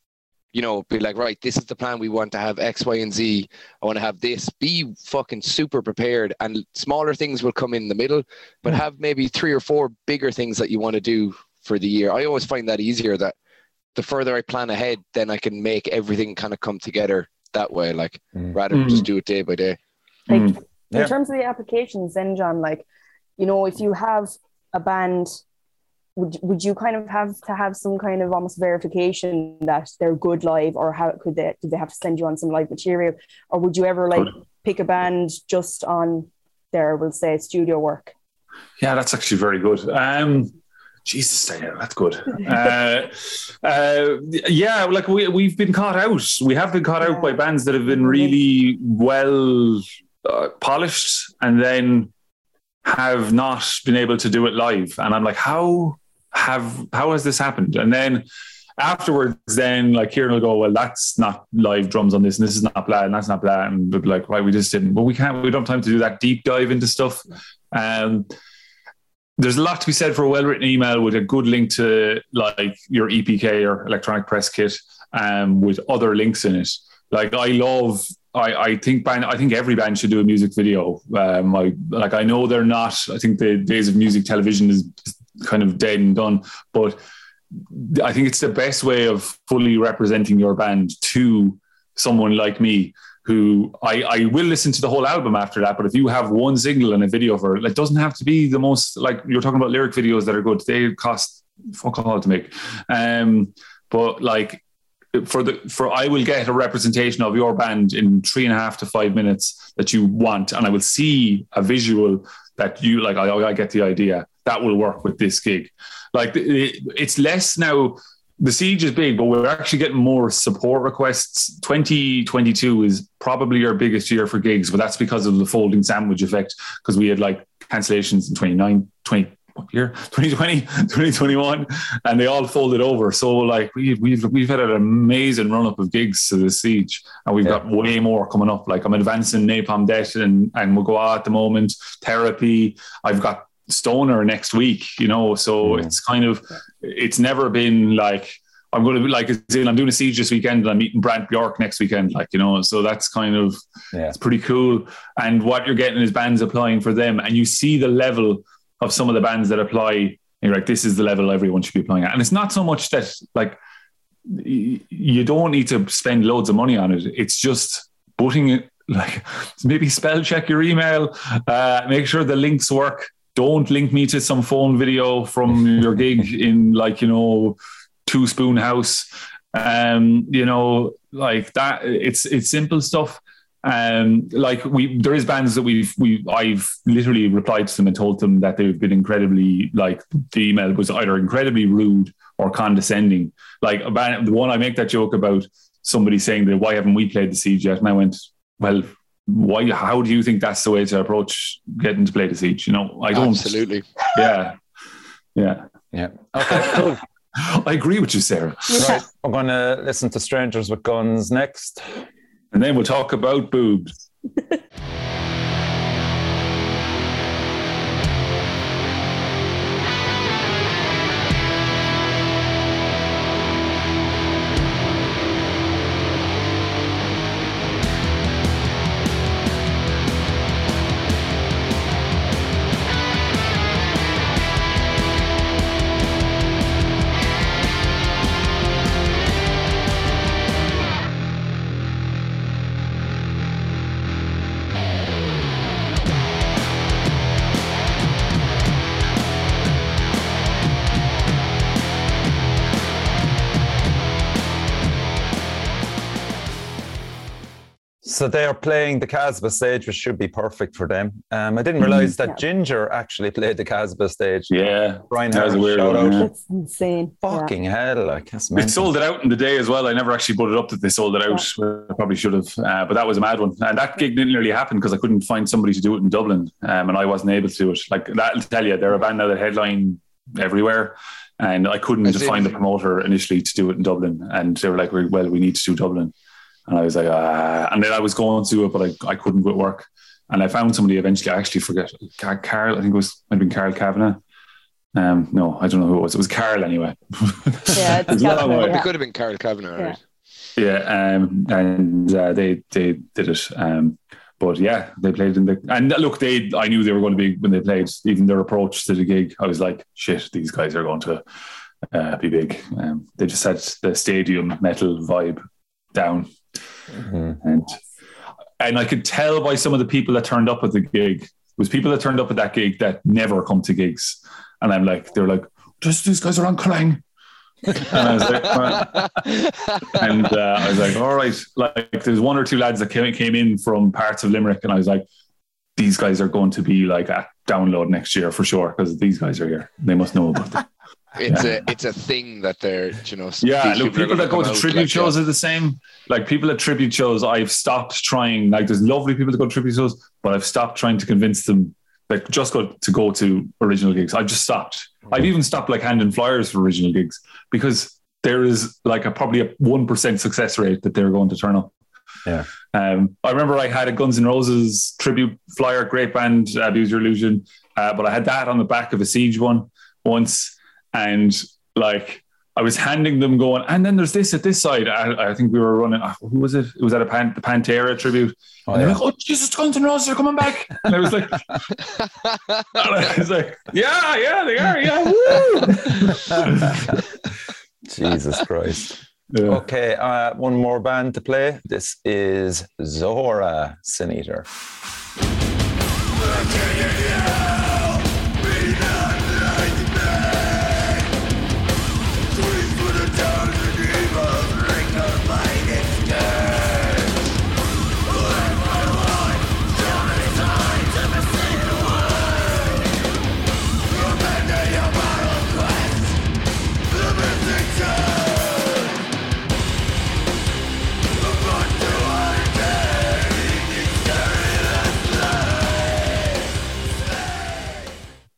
you know, be like, right, this is the plan. We want to have X, Y, and Z. I want to have this. Be fucking super prepared, and smaller things will come in the middle, but hmm. have maybe three or four bigger things that you want to do for the year. I always find that easier that the further I plan ahead, then I can make everything kind of come together that way, like mm. rather than mm. just do it day by day. Like mm. in terms of the applications, then John, like, you know, if you have a band, would would you kind of have to have some kind of almost verification that they're good live, or how could they do they have to send you on some live material, or would you ever like pick a band just on their, we'll say, studio work? Yeah, that's actually very good. Um, Jesus, that's good. uh, uh, yeah, like we we've been caught out. We have been caught out by bands that have been really well uh, polished, and then have not been able to do it live. And I'm like, how have how has this happened? And then afterwards, then like Kieran will go, well, that's not live drums on this, and this is not blah, and that's not blah, and like, right, we just didn't. But we can't. We don't have time to do that deep dive into stuff. Um, there's a lot to be said for a well-written email with a good link to like your EPK or electronic press kit, um, with other links in it. Like I love, I, I think band, I think every band should do a music video. Um, I like I know they're not. I think the days of music television is kind of dead and done, but I think it's the best way of fully representing your band to someone like me who I, I will listen to the whole album after that. But if you have one single and a video for it, it doesn't have to be the most like you're talking about lyric videos that are good. They cost fuck all to make. Um, but like for the for I will get a representation of your band in three and a half to five minutes that you want, and I will see a visual that you like. I, I get the idea that will work with this gig. Like it, it's less now the siege is big, but we're actually getting more support requests. 2022 is probably our biggest year for gigs, but that's because of the folding sandwich effect. Because we had like cancellations in 29, 20, what year 2020 2021 and they all folded over so like we, we've we've had an amazing run up of gigs to the siege and we've Yeah. got way more coming up like i'm advancing napalm death and and we'll go out at the moment therapy i've got stoner next week you know so Mm. it's kind of it's never been like I'm going to be like, I'm doing a siege this weekend and I'm meeting Brant Bjork next weekend, like, you know, so that's kind of, Yeah. it's pretty cool. And what you're getting is bands applying for them. And you see the level of some of the bands that apply. You're like, this is the level everyone should be applying at. And it's not so much that, like, you don't need to spend loads of money on it. It's just putting it, like, maybe spell check your email, uh, make sure the links work. Don't link me to some phone video from your gig in, like, you know, Two Spoon House. Um, you know, like that. It's it's simple stuff. Um, like we, there is bands that we've we I've literally replied to them and told them that they've been incredibly like the email was either incredibly rude or condescending. Like a band, the one I make that joke about somebody saying that why haven't we played the siege yet? And I went, well, why? How do you think that's the way to approach getting to play the siege? You know, I don't. Absolutely. Yeah, yeah. Yeah. Okay, cool. I agree with you, Sarah. right. We're going to listen to Strangers with Guns next. And then we'll talk about boobs. So they are playing the Casbah stage, which should be perfect for them. Um, I didn't realize that Yeah. Ginger actually played the Casbah stage. Yeah. Brian That was a weird shout one, out. yeah. That's insane. Yeah. Fucking hell, like that's They mental. sold it out in the day as well. I never actually put it up that they sold it out. I probably should have, uh, but that was a mad one. And that gig didn't really happen because I couldn't find somebody to do it in Dublin, um, and I wasn't able to do it. Like that'll tell you, they're a band now that headline everywhere, and I couldn't As in- find the promoter initially to do it in Dublin. And they were like, "Well, we need to do Dublin," and I was like, ah. and then I was going to it, but I, I couldn't with work. And I found somebody eventually. I actually forget Car- Carl. I think it was might have been Carl Kavanagh. Um, no, I don't know who it was. It was Carl anyway. Yeah, it's It was Kavanagh, way. It Yeah. could have been Carl Kavanagh. Yeah. Right? Yeah, um, and uh, they they did it. Um, but yeah, they played in the and look, they I knew they were going to be when they played. Even their approach to the gig, I was like, shit, these guys are going to uh, be big. Um, they just had the stadium metal vibe down, Mhm. and and I could tell by some of the people that turned up at the gig it was people that turned up at that gig that never come to gigs, and I'm like, they're like, just these guys are on Kerrang. and I was like, "Well," and uh, I was like, all right, like there's one or two lads that came, came in from parts of Limerick, and I was like, these guys are going to be like at download next year for sure because these guys are here. They must know about them. It's a it's a thing that they're you know. Yeah, look, people that go to tribute like shows that. are the same. Like people at tribute shows, I've stopped trying. Like there's lovely people that go to tribute shows, but I've stopped trying to convince them that just go to go to original gigs. I've just stopped. I've even stopped like handing flyers for original gigs because there is like a probably a one percent success rate that they're going to turn up. Yeah. Um, I remember I had a Guns N' Roses tribute flyer, great band, Abuse Your Illusion, uh, but I had that on the back of a Siege one once, and like I was handing them going, and then there's this at this side. I, I think we were running. uh, Who was it? It was at a Pan, the Pantera tribute. Oh, and they're yeah. like, "Oh Jesus, Guns N' Roses are coming back!" And I was like, and I was like, "Yeah, yeah, they are. Yeah, woo!" Jesus Christ. Yeah. Okay, uh, one more band to play. This is Zhora Sin Eater.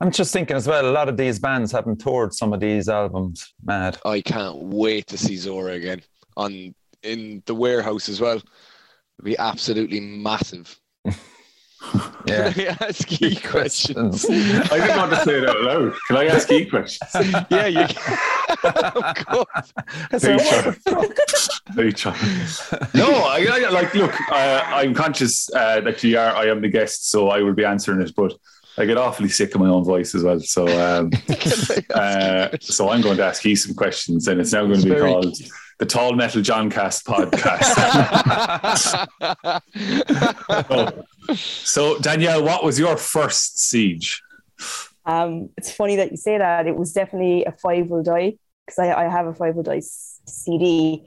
I'm just thinking as well. A lot of these bands haven't toured some of these albums. Mad. I can't wait to see Zhora again on in the warehouse as well. It'll be absolutely massive. Yeah. Can I ask you questions? I didn't want to say it out loud. Can I ask you questions? yeah, you can. of course. Hey, Sean. Hey, No, I, I like. Look, uh, I'm conscious uh, that you are. I am the guest, so I will be answering it. But I get awfully sick of my own voice as well. So, um, uh, so I'm going to ask you some questions, and it's now going to be Very- called the Tall Metal John Cast podcast. so, so, Danielle, what was your first siege? Um, it's funny that you say that. It was definitely a Five Will Die because I, I have a Five Will Die s- CD.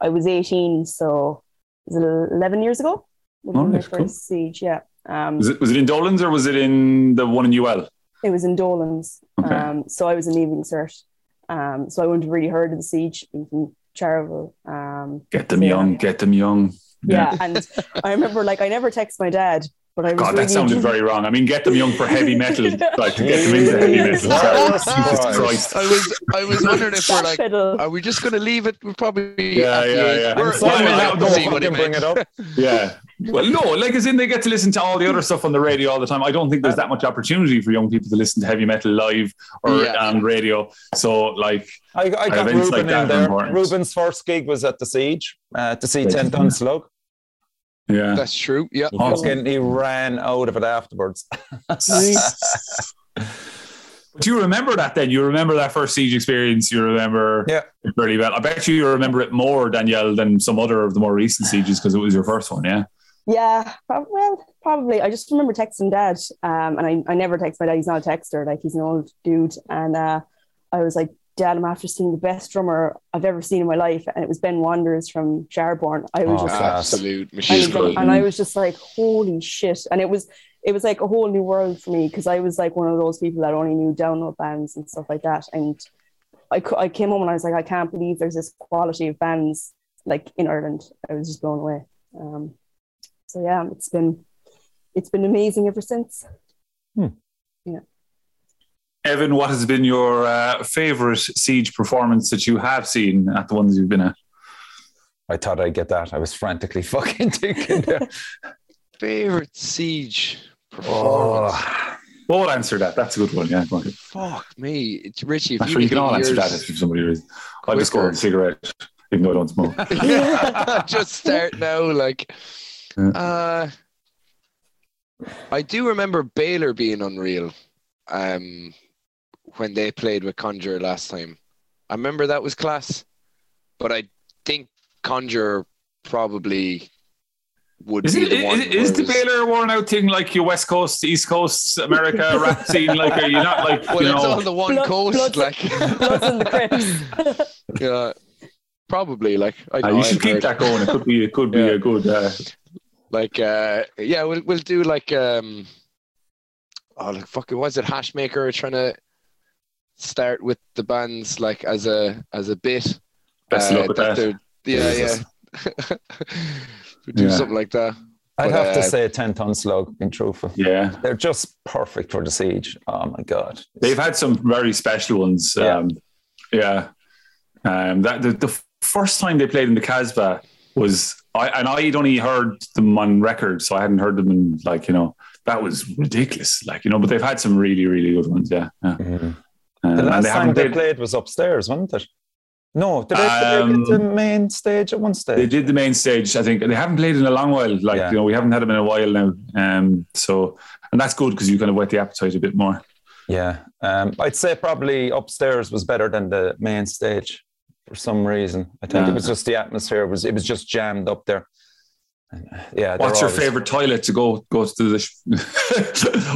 I was 18, so it was 11 years ago? Would Oh, be my first cool. siege, yeah. Um, Was it was it in Dolan's or was it in the one in UL? It was in Dolan's. Okay. Um, so I was in Leaving Cert. Um, so I wouldn't have really heard of the siege being from Charleville. Um, Get them Yeah. young, get them young. yeah. and I remember like I never text my dad, but I was God, really that sounded very wrong. I mean, get them young for heavy metal, like to get them into heavy metal. Sorry. Jesus Christ. I was I was wondering if we're like, are we just going to leave it? We're probably Yeah, at yeah, age- yeah. We're, I'm So Well, I I mean, don't don't see what he fucking bring it up. Yeah. Well, no, like as in they get to listen to all the other stuff on the radio all the time. I don't think there's that much opportunity for young people to listen to heavy metal live or Yeah. on radio. So, like, I, I got Events Ruben like that in there. important. Ruben's first gig was at the Siege uh, to see 10 Ton Slug. yeah. That's true. Yeah. He, Oh. he ran out of it afterwards. Do you remember that then? You remember that first siege experience? You remember Yeah. it very well. I bet you you remember it more, Danielle, than some other of the more recent sieges because it was your first one, yeah? Yeah, well, probably. I just remember texting dad, um, and I, I never text my dad. He's not a texter, like he's an old dude. And uh, I was like, Dad, I'm after seeing the best drummer I've ever seen in my life, and it was Ben Wanders from Sharborn. I was Oh, just. Absolute machine. good. and I was just like, holy shit! And it was it was like a whole new world for me because I was like one of those people that only knew download bands and stuff like that. And I, I came home and I was like, I can't believe there's this quality of bands like in Ireland. I was just blown away. Um, so yeah, it's been it's been amazing ever since. Yeah. Evan, what has been your uh, favorite siege performance that you have seen at the ones you've been at? I thought I'd get that. I was frantically fucking thinking. there. Favorite siege performance. oh, We'll answer that. That's a good one. Yeah, go. Fuck me, it's Richie. If Actually, you can all answer that if somebody is. I'll just go quicker. with a cigarette, even though I don't smoke. just start now. Like, Yeah. Uh, I do remember Bailer being unreal. Um, when they played with Conjure last time, I remember that was class. But I think Conjure probably would Is, be it, the one. is, is the Bailer worn out thing like your West Coast, East Coast, America rap scene? Like, are you not like, Well, you it's know, on the one Blood- coast, blood- like Bloods in the Crips. yeah, probably like I uh, know you should I've keep heard. that going. It could be, it could be Yeah. a good. Uh, Like, uh, yeah, we'll we'll do like um, oh, like fucking was it Hashmaker trying to start with the bands like as a as a bit. best of luck with that. they're- Yeah, Jesus. yeah. we do Yeah. something like that. I'd But, have to uh, say 10 Ton Slug, being truthful. Yeah, They're just perfect for the Siege. Oh my God. they've had some very special ones. Yeah. Um, yeah, um, that the, the first time they played in the Casbah was, I and I'd only heard them on record, so I hadn't heard them in like you know that was ridiculous. Like you know, but they've had some really really good ones. Yeah, yeah. Mhm. Um, The last they time they played- was upstairs, wasn't it? No, did they, did they Um, the main stage at one stage? They did the main stage. I think they haven't played in a long while. Like Yeah. you know, we haven't had them in a while now. Um, so and that's good because you kind of whet the appetite a bit more. Yeah. Um, I'd say probably upstairs was better than the main stage for some reason. I think Yeah. it was just the atmosphere it was it was just jammed up there. And, uh, yeah. What's your always- favorite toilet to go go to the? Sh-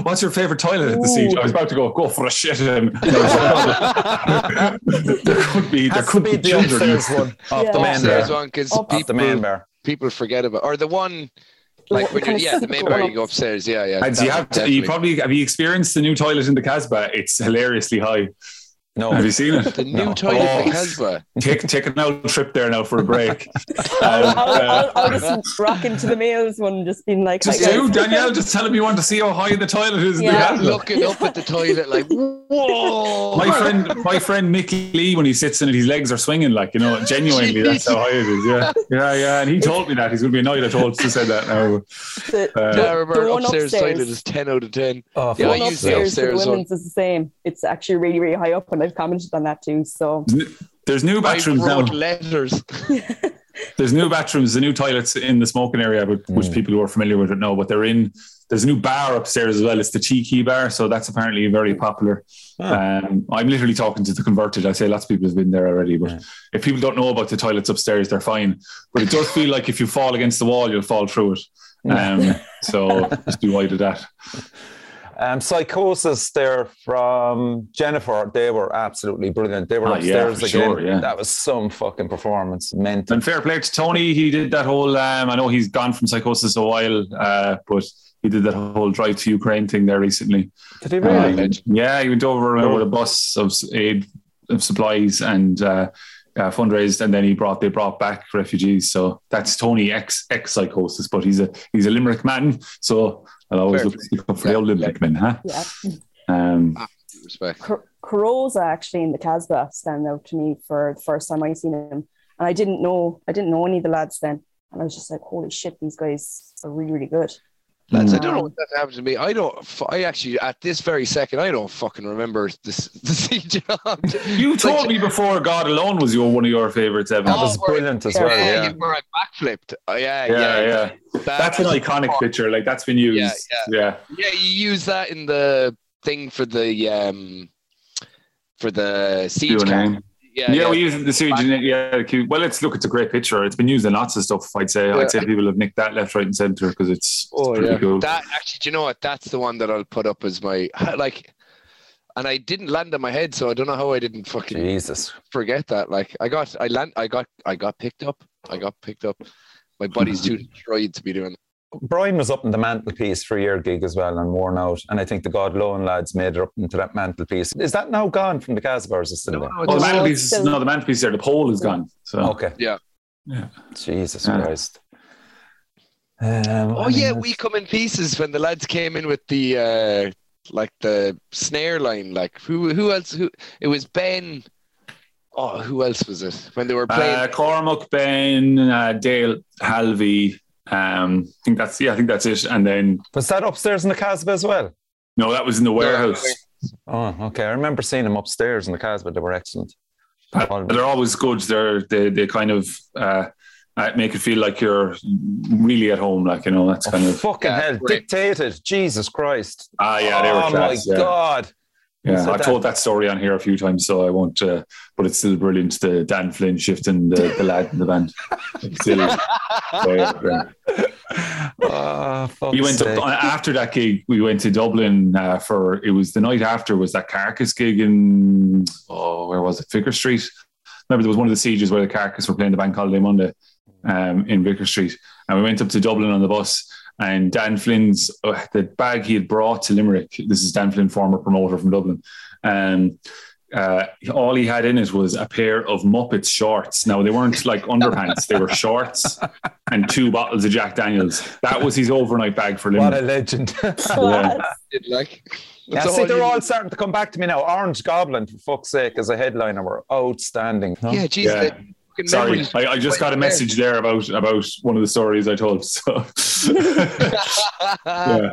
What's your favorite toilet at the siege? I was about to go go for a shit. And there could be there Has could be be the children. upstairs one off Yeah. the main Upstairs bar. one because Off the main people people forget about or the one like when you're yeah the main bar you go upstairs yeah yeah And you have to, you probably have you experienced the new toilet in the Casbah? It's hilariously high. No. Have you seen it? The new No. toilet Oh. in Casbah. Take take an old trip there now for a break. I'll, Um, I'll, uh, I'll, I'll just rock into the males one, just being like, just "Hi, do. Danielle. Just tell him you want to see how high the toilet is. in the Yeah. Looking up at the toilet like, whoa. My friend, my friend Mickey Lee, when he sits in it, his legs are swinging, like you know, genuinely. That's how high it is. Yeah, yeah, yeah. And he told me that he's going to be annoyed. I told to say that now. The, Uh, the- I remember the one upstairs, upstairs, toilet is 10 out of 10. Oh, Yeah, the I one use the upstairs, for the upstairs one. women's is the same. It's actually really, really high up, and I've commented on that too. So There's new bathrooms now. letters. There's new bathrooms, the new toilets in the smoking area, which Mm. people who are familiar with it know. But they're in. There's a new bar upstairs as well. It's the Tiki Bar, so that's apparently very popular. Um, I'm literally talking to the converted. I say lots of people have been there already, but Yeah. if people don't know about the toilets upstairs, they're fine. But it does feel like if you fall against the wall, you'll fall through it. Um, so just be wide of that. Um, psychosis there from Jennifer, they were absolutely brilliant. They were Ah, upstairs for again. sure, yeah. That was some fucking performance. Meant And fair play to Tony. He did that whole. Um, I know he's gone from psychosis a while, uh, but he did that whole drive to Ukraine thing there recently. did he Uh, really? legend. yeah, he went over uh, with a bus of aid of supplies and uh, uh, fundraised, and then he brought they brought back refugees. So that's Tony ex ex psychosis, but he's a he's a Limerick man. So I'll always Fair look, look up for the Yeah, old Limerick men, huh? yeah, Um, Respect. Cor- Carosa actually in the Casbah stand out to me for the first time I seen him, and I didn't know I didn't know any of the lads then, and I was just like, holy shit, these guys are really, really good. Lads, I mm. don't know what that happened to me. I don't. I actually, at this very second, I don't fucking remember this the siege job. you told me before God Alone was your one of your favorites, Evan. That was Oh, brilliant as well. yeah, Yeah. you I backflipped. Oh, yeah, yeah, yeah, yeah. That- That's an iconic picture. Like that's been used. Yeah, yeah. Yeah, you use that in the thing for the um for the siege Q&A. camp. Yeah, Yeah, yeah. we use the siege. and Yeah, cute. well, it's look, it's a great picture. It's been used in lots of stuff. I'd say. Yeah. I'd say people have nicked that left, right, and centre because it's, it's Oh pretty yeah. cool. That actually, do you know what? That's the one that I'll put up as my like. And I didn't land on my head, so I don't know how I didn't fucking Jesus. forget that. Like I got, I land, I got, I got picked up. I got picked up. My body's too destroyed to be doing. Brian was up in the mantelpiece for your gig as well and worn out. And I think the God Alone lads made it up into that mantelpiece. Is that now gone from the Casbah or is still No, no, Oh, the it's- man- mantelpiece, still- no, the mantelpiece there. The pole is gone. So Okay. Yeah. yeah. Jesus Yeah. Christ. Um, Oh yeah, we come in pieces when the lads came in with the uh like the snare line. Like who who else? Who it was Ben. Oh, who else was it when they were playing? Uh, Cormac, Ben, uh, Dale, Halvey. Um, I think that's yeah. I think that's it. And then Was that upstairs in the Casbah as well? no, that was in the warehouse. Oh, okay. I remember seeing them upstairs in the Casbah. They were excellent. Uh, they're always good. They're they they kind of uh, uh, make it feel like you're really at home. Like you know, that's kind Oh, of fucking Yeah, hell. great. Dictated. Jesus Christ. ah yeah. They were oh, class. my yeah. God. Yeah, So I've that- told that story on here a few times, so I won't. Uh, but it's still brilliant. The Dan Flynn shifting the, the lad in the band. It's still, yeah, yeah. Oh, fuck's We went sake. up after that gig. We went to Dublin uh, for it was the night after was that Carcass gig in oh where was it Vicar Street. Remember there was one of the sieges where the Carcass were playing the Bank Holiday Monday um, in Vicar Street, and we went up to Dublin on the bus. And Dan Flynn's uh, the bag he had brought to Limerick. This is Dan Flynn, former promoter from Dublin. Um, uh, all he had in it was a pair of Muppets shorts. Now they weren't like underpants; they were shorts and two bottles of Jack Daniels. That was his overnight bag for What Limerick. a legend. Yeah. like, Yeah, that's see, they're you- all starting to come back to me now. Orange Goblin, for fuck's sake, as a headliner, were outstanding. No? Yeah, geez, Yeah. the fucking Sorry, memories- I, I just got a message there about about one of the stories I told. So, yeah.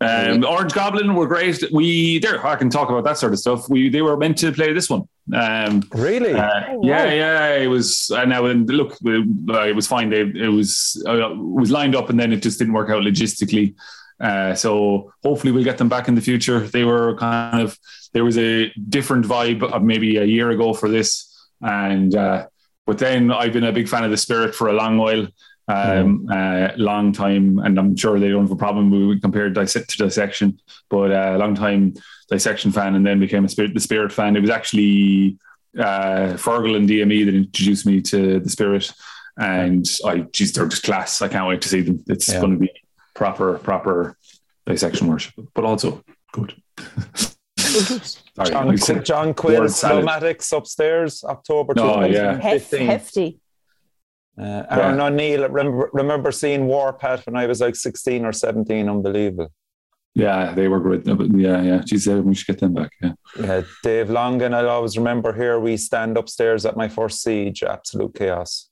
Um, Orange Goblin were great. We there, I can talk about that sort of stuff. We they were meant to play this one. Um, Really? uh, Oh, wow. yeah, yeah, it was. And now, and look, uh, it was fine. They, it was uh, was lined up, and then it just didn't work out logistically. Uh, so hopefully we'll get them back in the future. They were kind of there was a different vibe of maybe a year ago for this, and uh, but then I've been a big fan of the Spirit for a long while. Um, uh, long time, and I'm sure they don't have a problem with we compared dissect to dissection, but a uh, long time dissection fan, and then became a spirit the Spirit fan. It was actually uh, Fergal and DME that introduced me to the Spirit, and I geez, they're just class. I can't wait to see them. It's Yeah. going to be proper, proper dissection worship, but also good. Sorry, John, we said John Quill, word. Slowmatics upstairs, October Oh, yeah. Hef- 2015. hefty. Uh, Aaron O'Neill, remember, remember seeing Warpath when I was like 16 or 17, unbelievable. Yeah, they were great. Yeah, yeah. Geez, we should get them back. Yeah. Yeah, Dave Longan, I'll always remember here, we stand upstairs at my first siege, absolute chaos.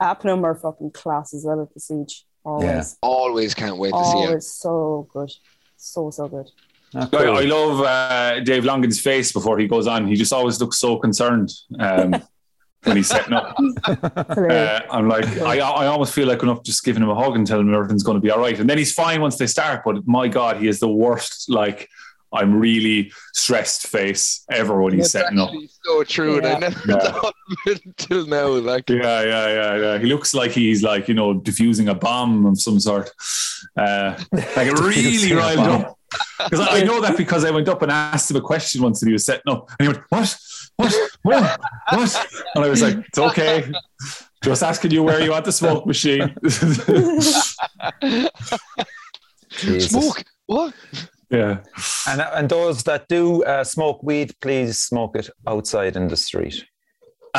Apnum are fucking class as well at the siege. Always. Always can't wait to see it. Always so good. So, so good. Ah, I, cool. I love uh, Dave Longan's face before he goes on. He just always looks so concerned um, when he's setting up. Uh, I'm like, I, I almost feel like going up just giving him a hug and telling him everything's going to be all right. And then he's fine once they start. But my God, he is the worst. Like, I'm really stressed face ever when he's That's setting up. actually so true. and I never Yeah. thought until now. Like, Yeah, yeah, yeah, yeah. He looks like he's like, you know, diffusing a bomb of some sort. Uh, like it really riled up. Because I I know that because I went up and asked him a question once and he was setting up and he went, What? What? What? What? And I was like, It's okay. Just asking you where you want the smoke machine. Jesus. smoke. What? yeah. And, and those that do uh, smoke weed, please smoke it outside in the street.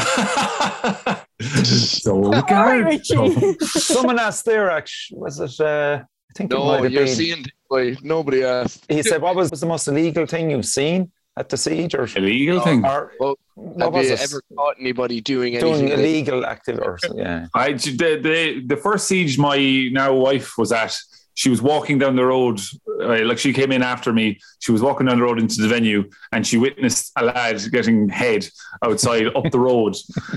so All right, regard. Richie. Someone asked there, actually, was it? Uh, I think it might No, have you're been. seeing. Boy, nobody asked. He said, "What was the most illegal thing you've seen at the siege?" Or, Illegal thing. or Well, what Have was you it? ever caught anybody doing anything? doing like- illegal activity? Or, yeah. I the, the the first siege my now wife was at. She was walking down the road, uh, like she came in after me. She was walking down the road into the venue, and she witnessed a lad getting head outside up the road.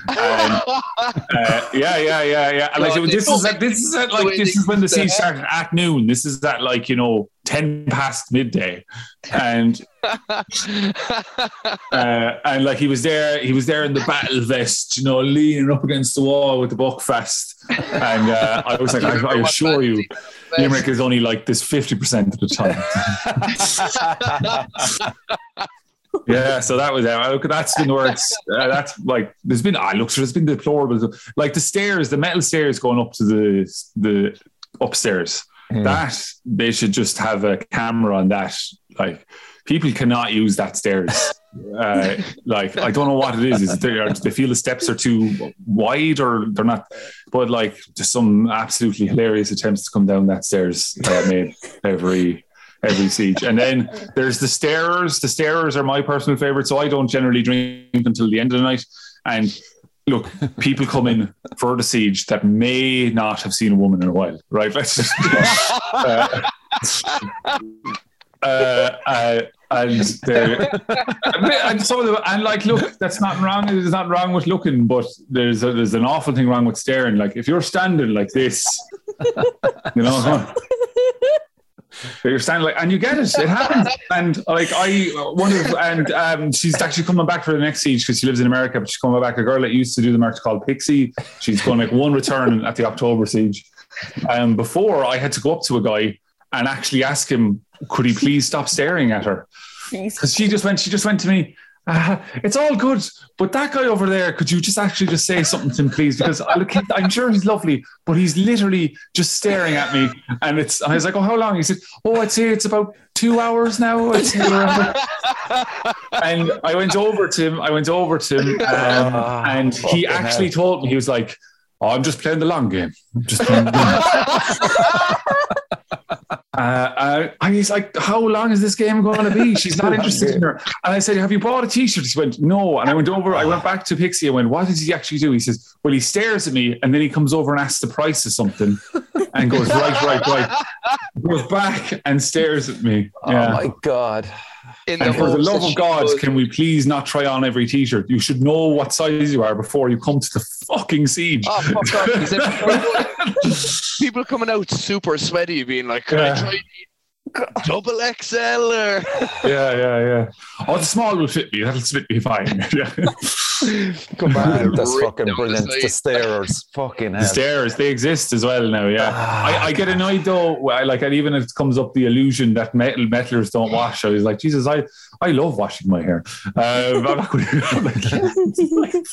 And, uh, yeah, yeah, yeah, yeah. And like God, this is at, this is at like this is when the siege started at noon. This is at like you know ten past midday, and uh, and like he was there, he was there in the battle vest, you know, leaning up against the wall with the buckfast. And uh, I was like, I, I assure you, Limerick is only like this fifty percent of the time. yeah, so that was uh, look. That's been where it's uh, that's like there's been I look, there's been deplorable. Like the stairs, the metal stairs going up to the the upstairs. Hmm. That they should just have a camera on that. Like people cannot use that stairs. Uh, like I don't know what it is. Is they, are, they feel the steps are too wide or they're not? But like just some absolutely hilarious attempts to come down that stairs uh, made every every siege. And then there's the stairs. The stairs are my personal favorite. So I don't generally drink until the end of the night. And look, people come in for the siege that may not have seen a woman in a while, right? Let's just. uh, uh, uh, and and some of them, and like, look, that's not wrong. There's not wrong with looking, but there's a, there's an awful thing wrong with staring. Like, if you're standing like this, you know, you're standing like, and you get it. It happens. And like, I one of, and um, she's actually coming back for the next siege because she lives in America, but she's coming back. A girl that used to do the march called Pixie. She's going to make one return at the October siege. Um, before I had to go up to a guy and actually ask him, could he please stop staring at her? Because she just went, she just went to me. Uh, it's all good, but that guy over there, could you just actually just say something to him, please? Because I look, I'm sure he's lovely, but he's literally just staring at me. And it's, I was like, oh, how long? He said, oh, I'd say it's about two hours now. I'd say around- and I went over to him. I went over to him, um, Ah, and he actually hell. told me he was like, oh, "I'm just playing the long game. I'm just playing the long game." Uh, and he's like, "How long is this game going to be?" She's not interested in her. And I said, "Have you bought a T-shirt?" She went, "No." And I went over. I went back to Pixie. I went, "What does he actually do?" He says, "Well, he stares at me, and then he comes over and asks the price of something, and goes right, right, right." Goes back and stares at me. Oh Yeah. my god! In And for the love of God, goes- can we please not try on every T-shirt? You should know what size you are before you come to the fucking siege. Oh, fuck. People coming out super sweaty, being like, "Can Yeah. I try the double XL?" Or yeah, yeah, yeah. Oh, the small will fit me. That'll fit me fine. Yeah. come on, that's fucking brilliant. The stairs, fucking The stairs, they exist as well now. Yeah. Ah, I, I get annoyed though, I- like, and even if it comes up the illusion that metal metalers don't wash, I was like, Jesus, I, I love washing my hair. Um, I'm not gonna-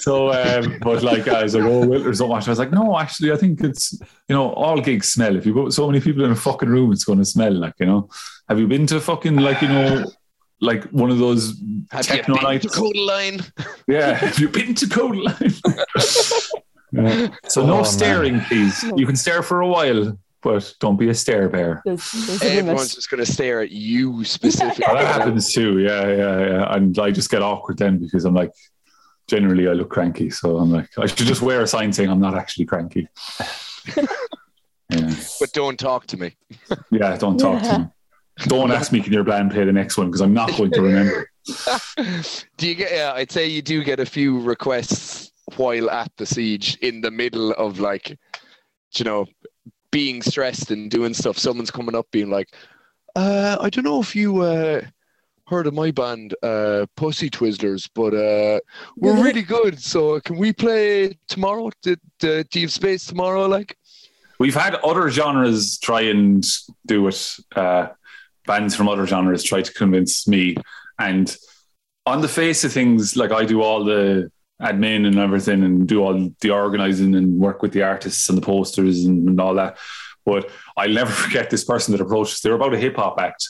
so, um, but like, I was like, oh, Wilters don't wash. I was like, no, actually, I think it's, you know, all gigs smell. If you put so many people in a fucking room, it's going to smell like, you know. Have you been to fucking like, you know, like one of those Have techno you been to nights. Coda Line? Yeah, have you been to Code Line? Yeah. So no Oh, man. staring, please. You can stare for a while, but don't be a stare bear. There's, there's Everyone's just going to stare at you specifically. That happens too. Yeah, yeah, yeah. And I just get awkward then because I'm like, generally I look cranky. So I'm like, I should just wear a sign saying I'm not actually cranky. yeah, But don't talk to me. yeah. Don't talk Yeah. to me. Don't ask me, can your band play the next one? Because I'm not going to remember. do you get? Yeah, I'd say you do get a few requests while at the siege in the middle of like, you know, being stressed and doing stuff. Someone's coming up being like, uh, "I don't know if you uh, heard of my band, uh, Pussy Twizzlers, but uh, we're really good. So can we play tomorrow? Do, do, do you have space tomorrow? Like, We've had other genres try and do it. Uh, bands from other genres try to convince me. And on the face of things, like I do all the admin and everything and do all the organizing and work with the artists and the posters and, and all that. But I'll never forget this person that approached us. They were about a hip hop act.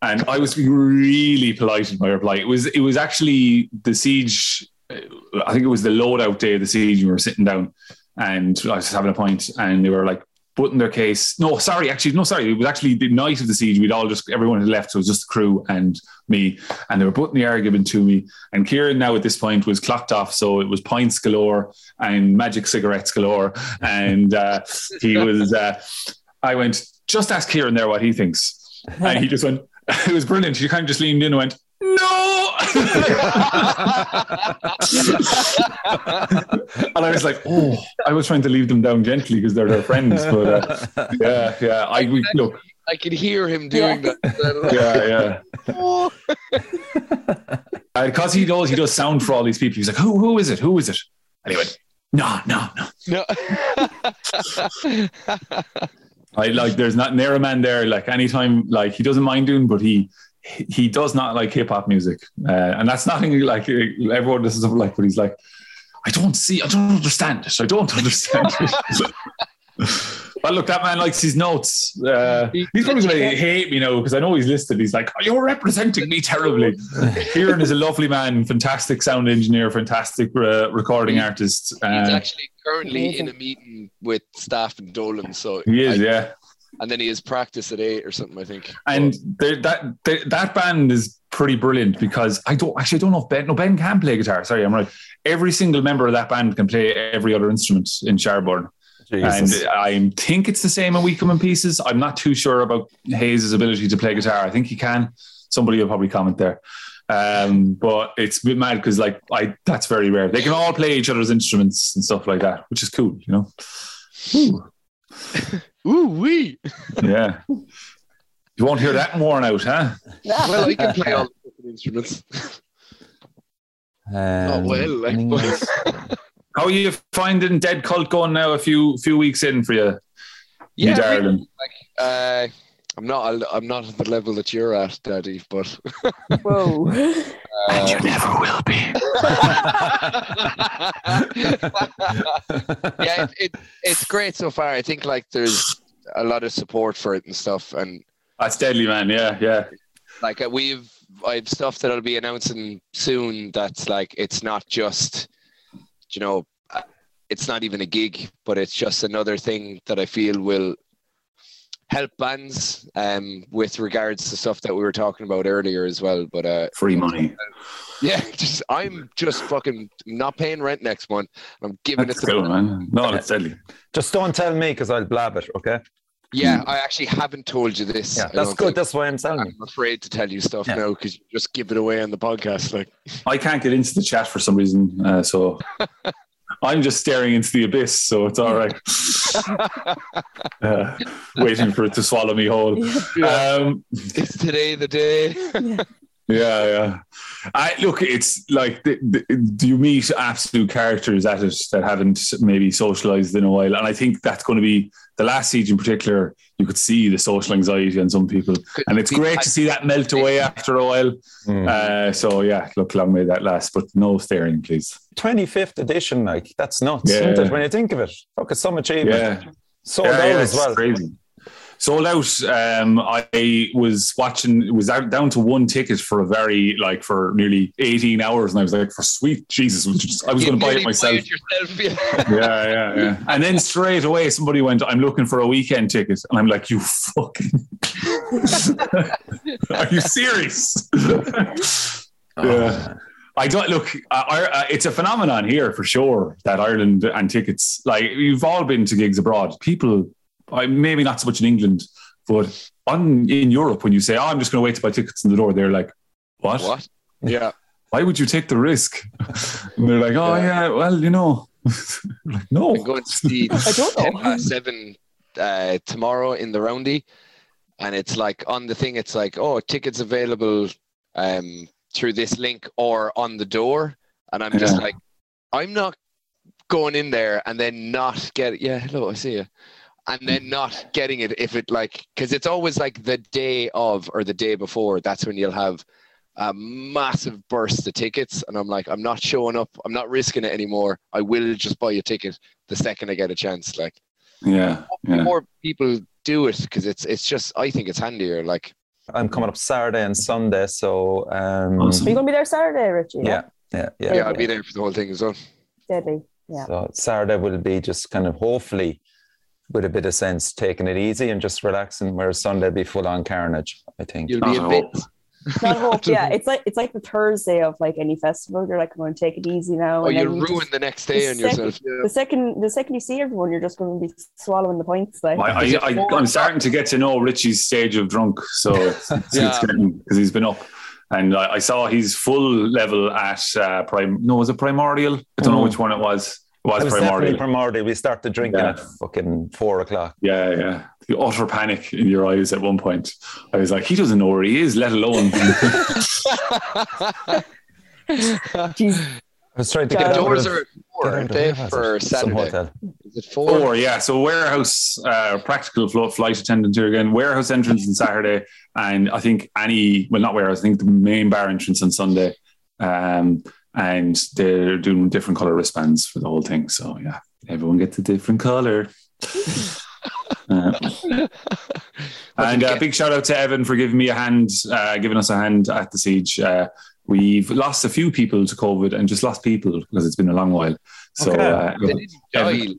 And I was really polite in my reply. It was it was actually the siege. I think it was the loadout day of the siege. We were sitting down, and I was having a pint, and they were like putting their case. No, sorry, actually, no, sorry. It was actually the night of the siege. We'd all just everyone had left, so it was just the crew and me, and they were putting the argument to me. And Kieran now at this point was clocked off, so it was pints galore and magic cigarettes galore, and uh, he was. Uh, I went just ask Kieran there what he thinks, and he just went. It was brilliant. He kind of just leaned in and went, "No." and I was like, oh, I was trying to leave them down gently because they're their friends. But uh, yeah, yeah, I we, look, I could hear him doing Yeah. that. yeah, Oh. yeah. Because he does, he does sound for all these people. He's like, who, who is it? Who is it? And he went, no, no, no. No. I like. There's not near a man there. Like anytime, like he doesn't mind doing, but he he does not like hip hop music, uh, and that's nothing like everyone does stuff like. But he's like, I don't see, I don't understand it. I don't understand it. Well, look, that man likes his notes. Uh, he's probably going to hate me now because I know he's listed. He's like, oh, "You're representing me terribly." Kieran is a lovely man, fantastic sound engineer, fantastic uh, recording artist. He's Uh, actually currently in a meeting with staff in Dolan, so he is, I- yeah. And then he has practice at eight or something, I think. And there, that there, that band is pretty brilliant because I don't actually I don't know if Ben no Ben can play guitar. Sorry, I'm right. Every single member of that band can play every other instrument in Sharborn. Jesus. And I think it's the same in Weekum and Pieces. I'm not too sure about Hayes' ability to play guitar. I think he can. Somebody will probably comment there. Um, but it's a bit mad because like I that's very rare. They can all play each other's instruments and stuff like that, which is cool, you know. Ooh, Ooh wee! yeah. You won't hear that worn out, huh? Well, I can play all the fucking instruments. Um, oh well, like, How are you finding Dead Cult going now? A few few weeks in for you, you yeah, darling. uh, I'm not. I'm not at the level that you're at, Daddy. But Whoa. uh, never will be. yeah, it, it, it's great so far. I think like there's a lot of support for it and stuff, and That's deadly, man. Yeah, yeah. like uh, we've I've stuff that I'll be announcing soon. That's like it's not just, you know, uh, it's not even a gig, but it's just another thing that I feel will help bands um, with regards to stuff that we were talking about earlier as well. But uh, Free money. yeah, just I'm just fucking not paying rent next month. I'm giving That's it to cool, man. No, that's deadly. Just don't tell me because I'll blab it, okay? Yeah, I actually haven't told you this. Yeah, that's good. think. That's why I'm telling you. I'm afraid to tell you stuff Yeah. now because you just give it away on the podcast. Like, I can't get into the chat for some reason, uh, so I'm just staring into the abyss. So it's all right. uh, waiting for it to swallow me whole. Um, is today the day? Yeah, yeah. I look. It's like the, the, you meet absolute characters at it that haven't maybe socialized in a while, and I think that's going to be the last siege in particular. You could see the social anxiety on some people, and it's great to see that melt away after a while. Mm. Uh, so yeah, look, long may that last, but no staring, please. 25th edition, like that's nuts, Yeah. isn't it? When you think of it, fuck, it's some achievement. Yeah, Sold yeah, out yeah, as well. crazy. sold out. Um, I was watching. It was out, down to one ticket for a very like for nearly eighteen hours, and I was like, for sweet Jesus, I was going to buy it myself. yourself, yeah. yeah, yeah, yeah. And then straight away, somebody went, "I'm looking for a weekend ticket," and I'm like, "You fucking, are you serious?" yeah. I don't look. Uh, uh, it's a phenomenon here for sure that Ireland and tickets. Like you've all been to gigs abroad. People, maybe not so much in England, but on in Europe, when you say, "Oh, I'm just going to wait to buy tickets in the door," they're like, "What? What? Yeah. Why would you take the risk?" and they're like, "Oh yeah, yeah well, you know." like, no, I'm going to see I don't know. uh, seven uh, tomorrow in the roundy, and it's like on the thing. It's like, oh, tickets available um, through this link or on the door, and I'm just Yeah. like, I'm not going in there and then not get. Yeah, hello, I see you. And then mm. not getting it if it like because it's always like the day of or the day before. That's when you'll have a massive burst of tickets, and I'm like, I'm not showing up. I'm not risking it anymore. I will just buy a ticket the second I get a chance. Like yeah, yeah. more people do it because it's it's just I think it's handier. Like I'm coming up Saturday and Sunday, so um, Awesome. Are you going to be there Saturday, Richie? yeah, yeah, yeah. yeah, I'll be there for the whole thing as well. Deadly. Yeah. So Saturday will be just kind of hopefully with a bit of sense, taking it easy and just relaxing. Whereas Sunday will be full on carnage. I think. You'll be Not a a bit. Hope. Not hope. Yeah. It's like it's like the Thursday of like any festival. You're like, I'm going to take it easy now. Oh, and you'll you ruin just- the next day the on yourself. the second the second you see everyone, you're just going to be swallowing the points. Like I, I, I, I'm starting to get to know Richie's stage of drunk, so it's, it's Yeah. because he's been up, and I, I saw his full level at uh, prime. No, was it primordial? I don't know Mm. which one it was. It was, It was primordial. definitely primordial. We started drinking Yeah. at fucking four o'clock. yeah, yeah. The utter panic in your eyes at one point. I was like, he doesn't know where he is, let alone. Jeez. I was trying to The get out Doors of, are at four, aren't they, for Saturday? Is it four? Four, yeah. So warehouse, uh, practical flo- flight attendant here again. Warehouse entrance on Saturday, and I think any, well, not warehouse. I think the main bar entrance on Sunday, um, and they're doing different color wristbands for the whole thing. So yeah, everyone gets a different color. Uh, and uh, big shout out to Evan for giving me a hand, uh, giving us a hand at the siege. Uh, we've lost a few people to COVID and just lost people because it's been a long while. So Okay. uh, They.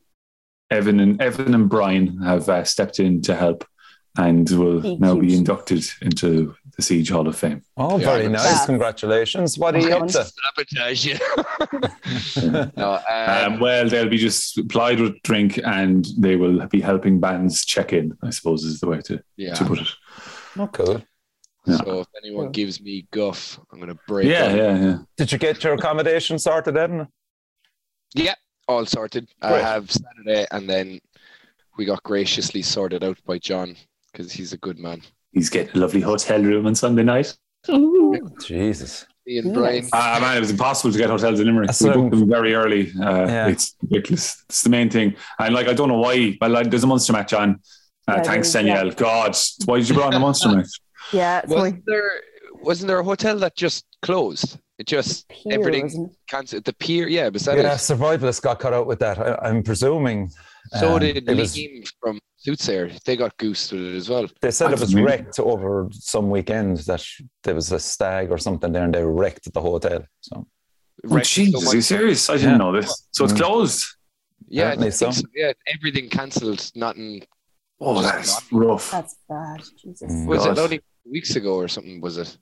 Evan and Evan and Brian have uh, stepped in to help, and will Huge. now be inducted into the Siege Hall of Fame. Oh, Yeah, very nice. Yeah. Congratulations. What are you up to? Sabotage you. no, um, Um, well, they'll be just supplied with drink, and they will be helping bands check in. I suppose is the way to, yeah. to put it. Oh, cool. Yeah. So if anyone gives me guff, I'm going to break. Yeah, up. yeah, yeah. Did you get your accommodation sorted, Evan? Yeah, all sorted. I have Saturday, and then we got graciously sorted out by John because he's a good man. He's getting a lovely hotel room on Sunday night. Jesus. Me and Brian. Ah, man, it was impossible to get hotels in Limerick. That's We booked them very early. Uh, Yeah. It's ridiculous. It's the main thing. And like, I don't know why. Well, like, there's a monster match on. Uh, Yeah, thanks, there is, Danielle. God, why did you put on the monster match? Yeah. Wasn't there? Wasn't there a hotel that just closed? It just pier, everything cancelled. The pier, yeah, was that Yeah, it? survivalists got cut out with that. I, I'm presuming. So um, did it was- Liam from Soothsayer. They got goosed with it as well. They said it was amazing. wrecked over some weekend that there was a stag or something there and they wrecked the hotel. So Oh, Wrecked so are you serious? I didn't Yeah. know this. So it's Mm. closed. Yeah, I so. so. yeah, everything cancelled. Nothing. Oh, that's rough. That's bad. Jesus. Mm. Was God. it only weeks ago or something? Was it?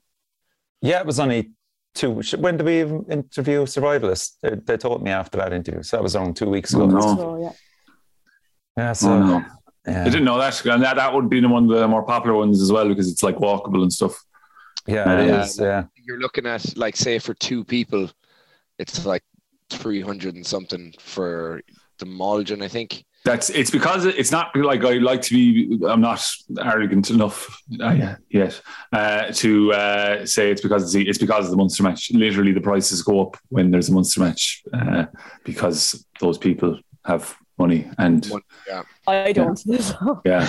yeah, it was only two. When did we interview survivalists? They, they told me after that interview. So that was around two weeks ago. Oh, no. So, yeah. Yeah, so Oh, no. yeah, I didn't know that. And that, that would be one of the more popular ones as well because it's like walkable and stuff. yeah, it Yeah. is. Yeah, You're looking at like say for two people, it's like three hundred and something for the Mulligan, I think. That's it's because it's not like I like to be. I'm not arrogant enough uh, yet uh, to uh, say it's because it's, it's because of the monster match. Literally, the prices go up when there's a monster match uh, because those people have money and One- yeah. I don't. So. yeah.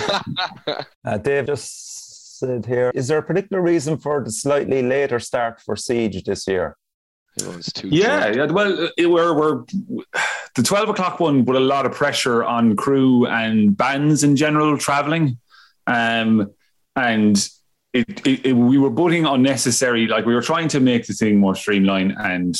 uh, Dave just said here: Is there a particular reason for the slightly later start for Siege this year? Everyone's too Yeah, yeah. Well, it, we're we're the twelve o'clock one put a lot of pressure on crew and bands in general traveling. um, and it, it, it, we were putting unnecessary. Like we were trying to make the thing more streamlined and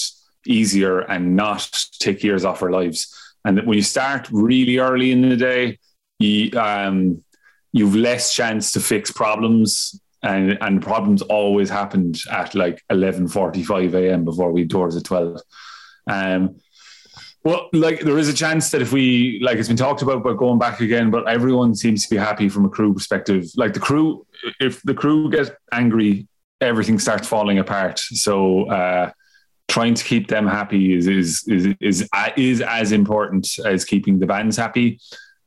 easier, and not take years off our lives. And that when you start really early in the day, you um, you've less chance to fix problems. And and problems always happened at like 11:45 a.m. before we doors at 12 um well like there is a chance that if we like it's been talked about but going back again but everyone seems to be happy from a crew perspective. Like the crew if the crew get angry everything starts falling apart. So uh trying to keep them happy is is is is, is as important as keeping the bands happy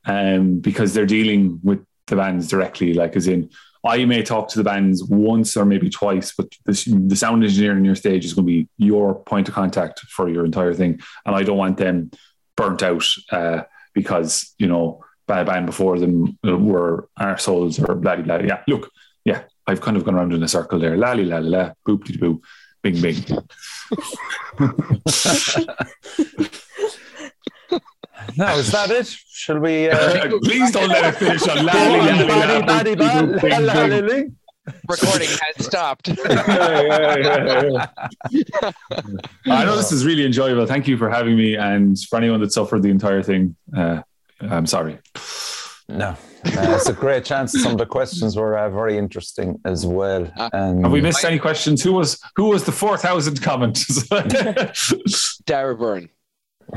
um because they're dealing with the bands directly like as in I may talk to the bands once or maybe twice, but the, the sound engineer in your stage is going to be your point of contact for your entire thing. And I don't want them burnt out uh, because, you know, bad band before them were souls or blah, blah, blah. Yeah, look, yeah, I've kind of gone around in a circle there. La, la, la, la, boop, de boo, bing, bing. No, is that it? Shall we? Uh... Please don't let it finish on Recording has stopped. I know this is really enjoyable. Thank you for having me, and for anyone that suffered the entire thing, uh, I'm sorry. No, uh, it's a great chance. Some of the questions were uh, very interesting as well. And Have we missed any questions? Who was who was the four thousand comment? Dara Byrne.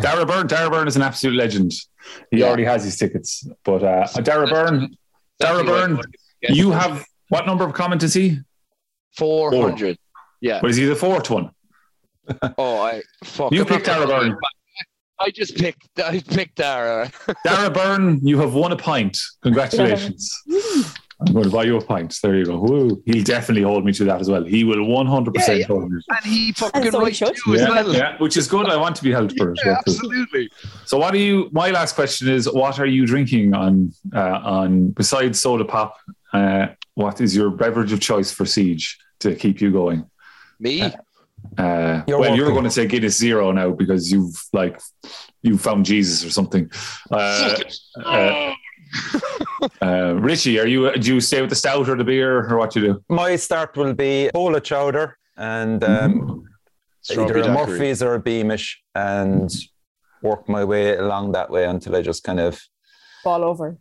Dara Byrne, Dara Byrne is an absolute legend. He yeah. already has his tickets. But uh, Dara Byrne, Dara Byrne, you have what number of comment is he? Four hundred. Yeah. But is he the fourth one? Oh, I fuck. You picked Dara Byrne. I just picked. I picked Dara. Dara Byrne, you have won a pint. Congratulations. I'm going to buy you a pint. There you go. Woo. He'll definitely hold me to that as well. He will 100% yeah, yeah. hold me. And he fucking and so right too yeah, well. Yeah, which is good. I want to be held for it. Yeah, absolutely. So what are you, my last question is, what are you drinking on, uh, on besides soda pop? Uh, what is your beverage of choice for Siege to keep you going? Me? Uh, uh you're well, you're going to say Guinness Zero now because you've like you found Jesus or something. Uh, uh, uh, Richie, are you do you stay with the stout or the beer or what you do? My start will be bowl of chowder and um, either a Murphy's or a Beamish and work my way along that way until I just kind of fall over.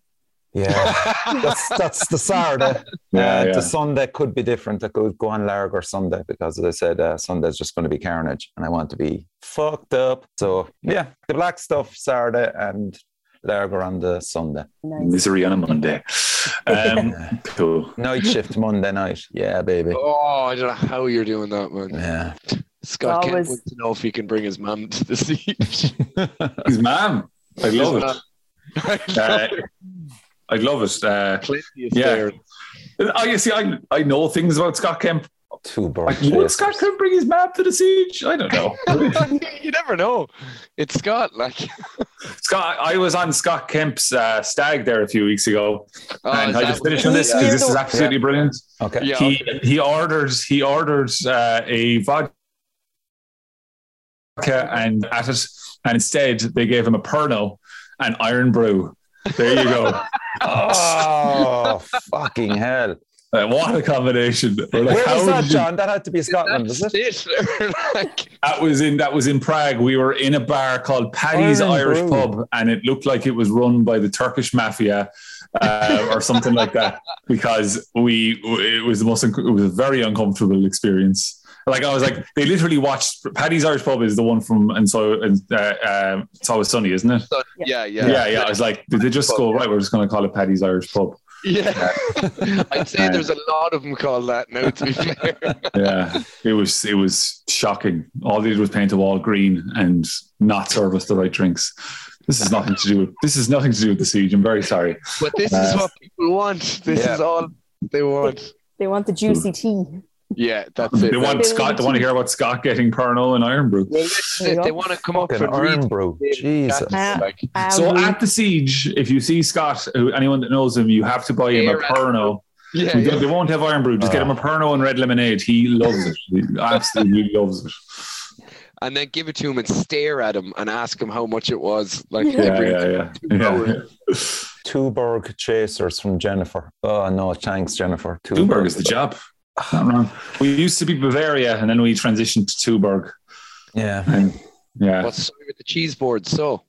Yeah, that's that's the Saturday. Yeah, uh, yeah. The Sunday could be different. I could go on Lager Sunday because, as I said, uh, Sunday's just going to be carnage, and I want to be fucked up. So yeah, the black stuff Saturday and Lager on the Sunday. Nice. Misery on a Monday. Um, cool. Night shift Monday night. Yeah, baby. Oh, I don't know how you're doing that, man. Yeah. Scott Always... can't wait to know if he can bring his mum to the siege. his mum. I love it. Uh, I love it. Uh, yeah. I see. I I know things about Scott Kemp two birds. Like, would Scott Kemp bring his map to the siege? I don't know. you never know. It's Scott. Like Scott, I was on Scott Kemp's uh, stag there a few weeks ago, oh, and I just finished on this because this is absolutely yeah. brilliant. Okay. Yeah, he okay. he ordered he ordered uh, a vodka and at it, and instead they gave him a Pernod and Irn-Bru. There you go. oh fucking hell! Uh, what a combination! Like, Where was that, John? That had to be Scotland, was it? it. that was in that was in Prague. We were in a bar called Paddy's Iron Irish Brew. Pub, and it looked like it was run by the Turkish mafia. uh, or something like that because we it was the most it was a very uncomfortable experience like I was like they literally watched Paddy's Irish Pub is the one from and so and uh, uh, it's always sunny isn't it yeah yeah yeah yeah I was like did they just go right we're just going to call it Paddy's Irish Pub yeah, I'd say there's a lot of them called that now. To be fair, yeah, it was it was shocking. All they did was paint a wall green and not serve us the right drinks. This is nothing to do. With, this is nothing to do with the siege. I'm very sorry, but this uh, is what people want. This yeah. is all they want. They want the juicy tea. Yeah, that's it. They want Scott. They want to hear about Scott getting Pernod and Irn-Bru. Well, they want to come up with Irn-Bru. Jesus. Uh, so at the siege, if you see Scott, anyone that knows him, you have to buy him a Pernod. Yeah, yeah. They won't have Irn-Bru. Just uh, get him a Pernod and red lemonade. He loves it. He absolutely loves it. And then give it to him and stare at him and ask him how much it was. Like yeah, yeah, yeah. yeah. Tuborg Chasers from Jennifer. Oh no, thanks, Jennifer. Tuborg is the job. Not wrong. We used to be Bavaria, and then we transitioned to Tuborg. Yeah. And, yeah. What's the story with the cheese boards? So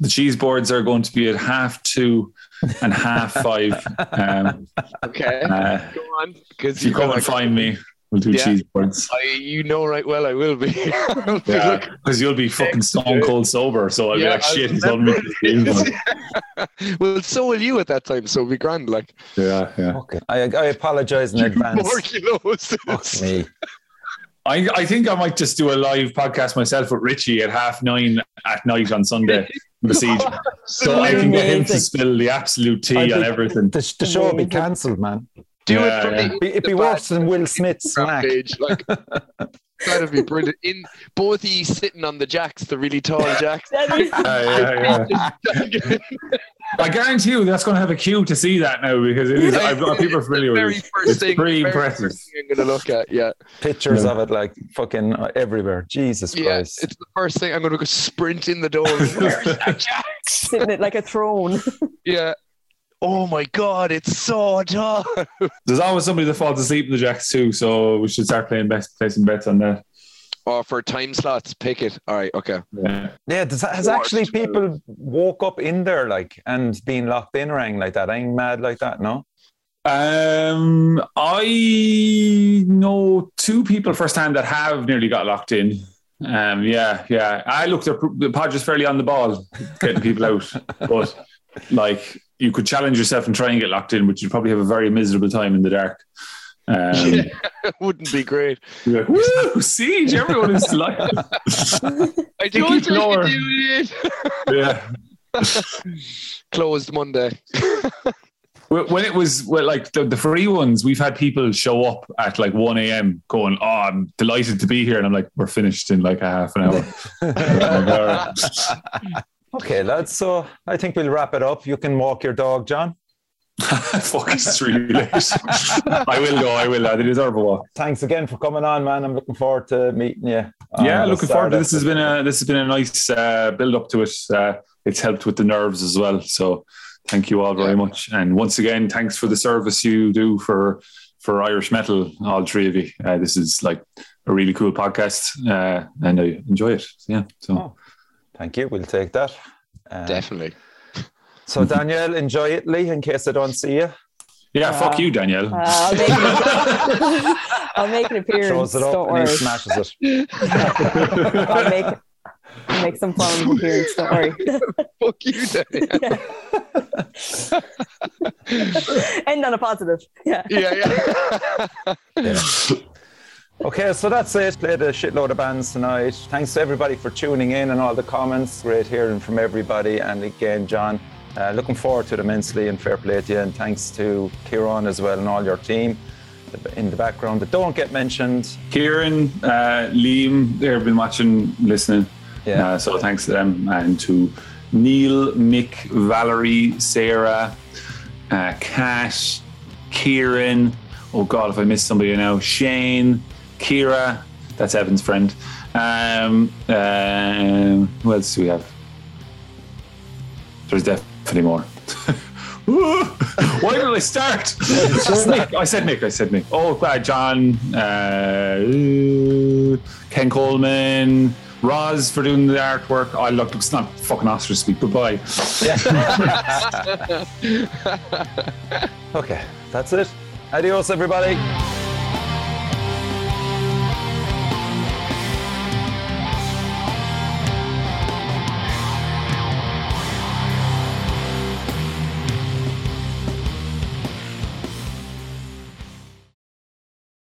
the cheese boards are going to be at half two and half five. Um, okay, uh, go on. Because if you come and find me, we'll do Yeah. cheese boards. I, you know right well I will be. I'll Yeah, because you'll be fucking stone cold sober. So I'll be Yeah, like, I'll shit, he's on me. well, so will you at that time, so it'll be grand. Like Yeah, yeah. Okay. I, I apologize in advance. more. Fuck me. I, I think I might just do a live podcast myself with Richie at half nine at night on Sunday. from The siege, so I can get him to spill the absolute I tea on everything. The, the show will be cancelled, man. Do Yeah, it from yeah. the, It'd be, the back worse than Will Smith's smack. page. Like that'd be brilliant. In both he sitting on the jacks, the really tall jacks. That is- Yeah, yeah, yeah. I guarantee you that's going to have a queue to see that now because it is. I've got people familiar with it. It's thing. pretty impressive. first thing I'm gonna look at. Yeah, Pictures Yeah. of it like fucking everywhere. Jesus yeah. Christ. It's the first thing I'm gonna go sprint in the door. Where's that jack? sitting it like a throne. Yeah. Oh my god, it's so tall. There's always somebody that falls asleep in the jacks too, so we should start playing best placing bets on that. Oh, for time slots, pick it. All right, okay. Yeah. Yeah, does, has Four, actually people woke up in there like and been locked in or anything like that? Ain't mad like that, no? Um, I know two people firsthand that have nearly got locked in. Um, yeah, yeah. I looked at the pod is fairly on the ball, getting people out, but like you could challenge yourself and try and get locked in, but you'd probably have a very miserable time in the dark. Um, Wouldn't be great. like, Woo, siege! Everyone is delighted. I Sticky told you I do it. yeah. Closed Monday. When when it was well, like the, the free ones, we've had people show up at like 1 a.m. going, Oh, I'm delighted to be here. And I'm like, We're finished in like a half an hour. Okay, lads. So I think we'll wrap it up. You can walk your dog, John. Fuck, it's really late. I will go. I will. They deserve a walk. Thanks again for coming on, man. I'm looking forward to meeting you. yeah, looking forward to this. Has been a this has been a nice uh, build up to it. Uh, it's helped with the nerves as well. So thank you all very Yeah. much. And once again, thanks for the service you do for for Irish metal, all three of you. Uh, this is like a really cool podcast, uh, and I enjoy it. Yeah. So Oh. Thank you. We'll take that. Uh, Definitely. So Danielle, enjoy Italy in case I don't see you. yeah, Uh, fuck you, Danielle. Uh, I'll, make an, I'll make an appearance. Throws it up Don't and worry. he smashes it. I'll make I'll make some form of appearance. Don't worry. Fuck you, Danielle. End on a positive. Yeah. yeah, yeah. Okay, so that's it. Played a shitload of bands tonight. Thanks to everybody for tuning in and all the comments. Great hearing from everybody. And again, John, uh, looking forward to it immensely and fair play to you. And thanks to Kieran as well and all your team in the background that don't get mentioned. Kieran, uh, Liam, they've been watching, listening. Yeah. Uh, so thanks to them and to Neil, Mick, Valerie, Sarah, uh, Kat, Kieran. Oh God, if I missed somebody now, Shane, Kira. That's Evan's friend. Um, um, who else do we have? There's definitely more. Why did I start? Nick. I said Nick. I said Nick. Oh, uh, John, uh, Ken Coleman, Roz for doing the artwork. Oh, look, it's not fucking ostrich speak. Goodbye. Okay, that's it. Adios, everybody.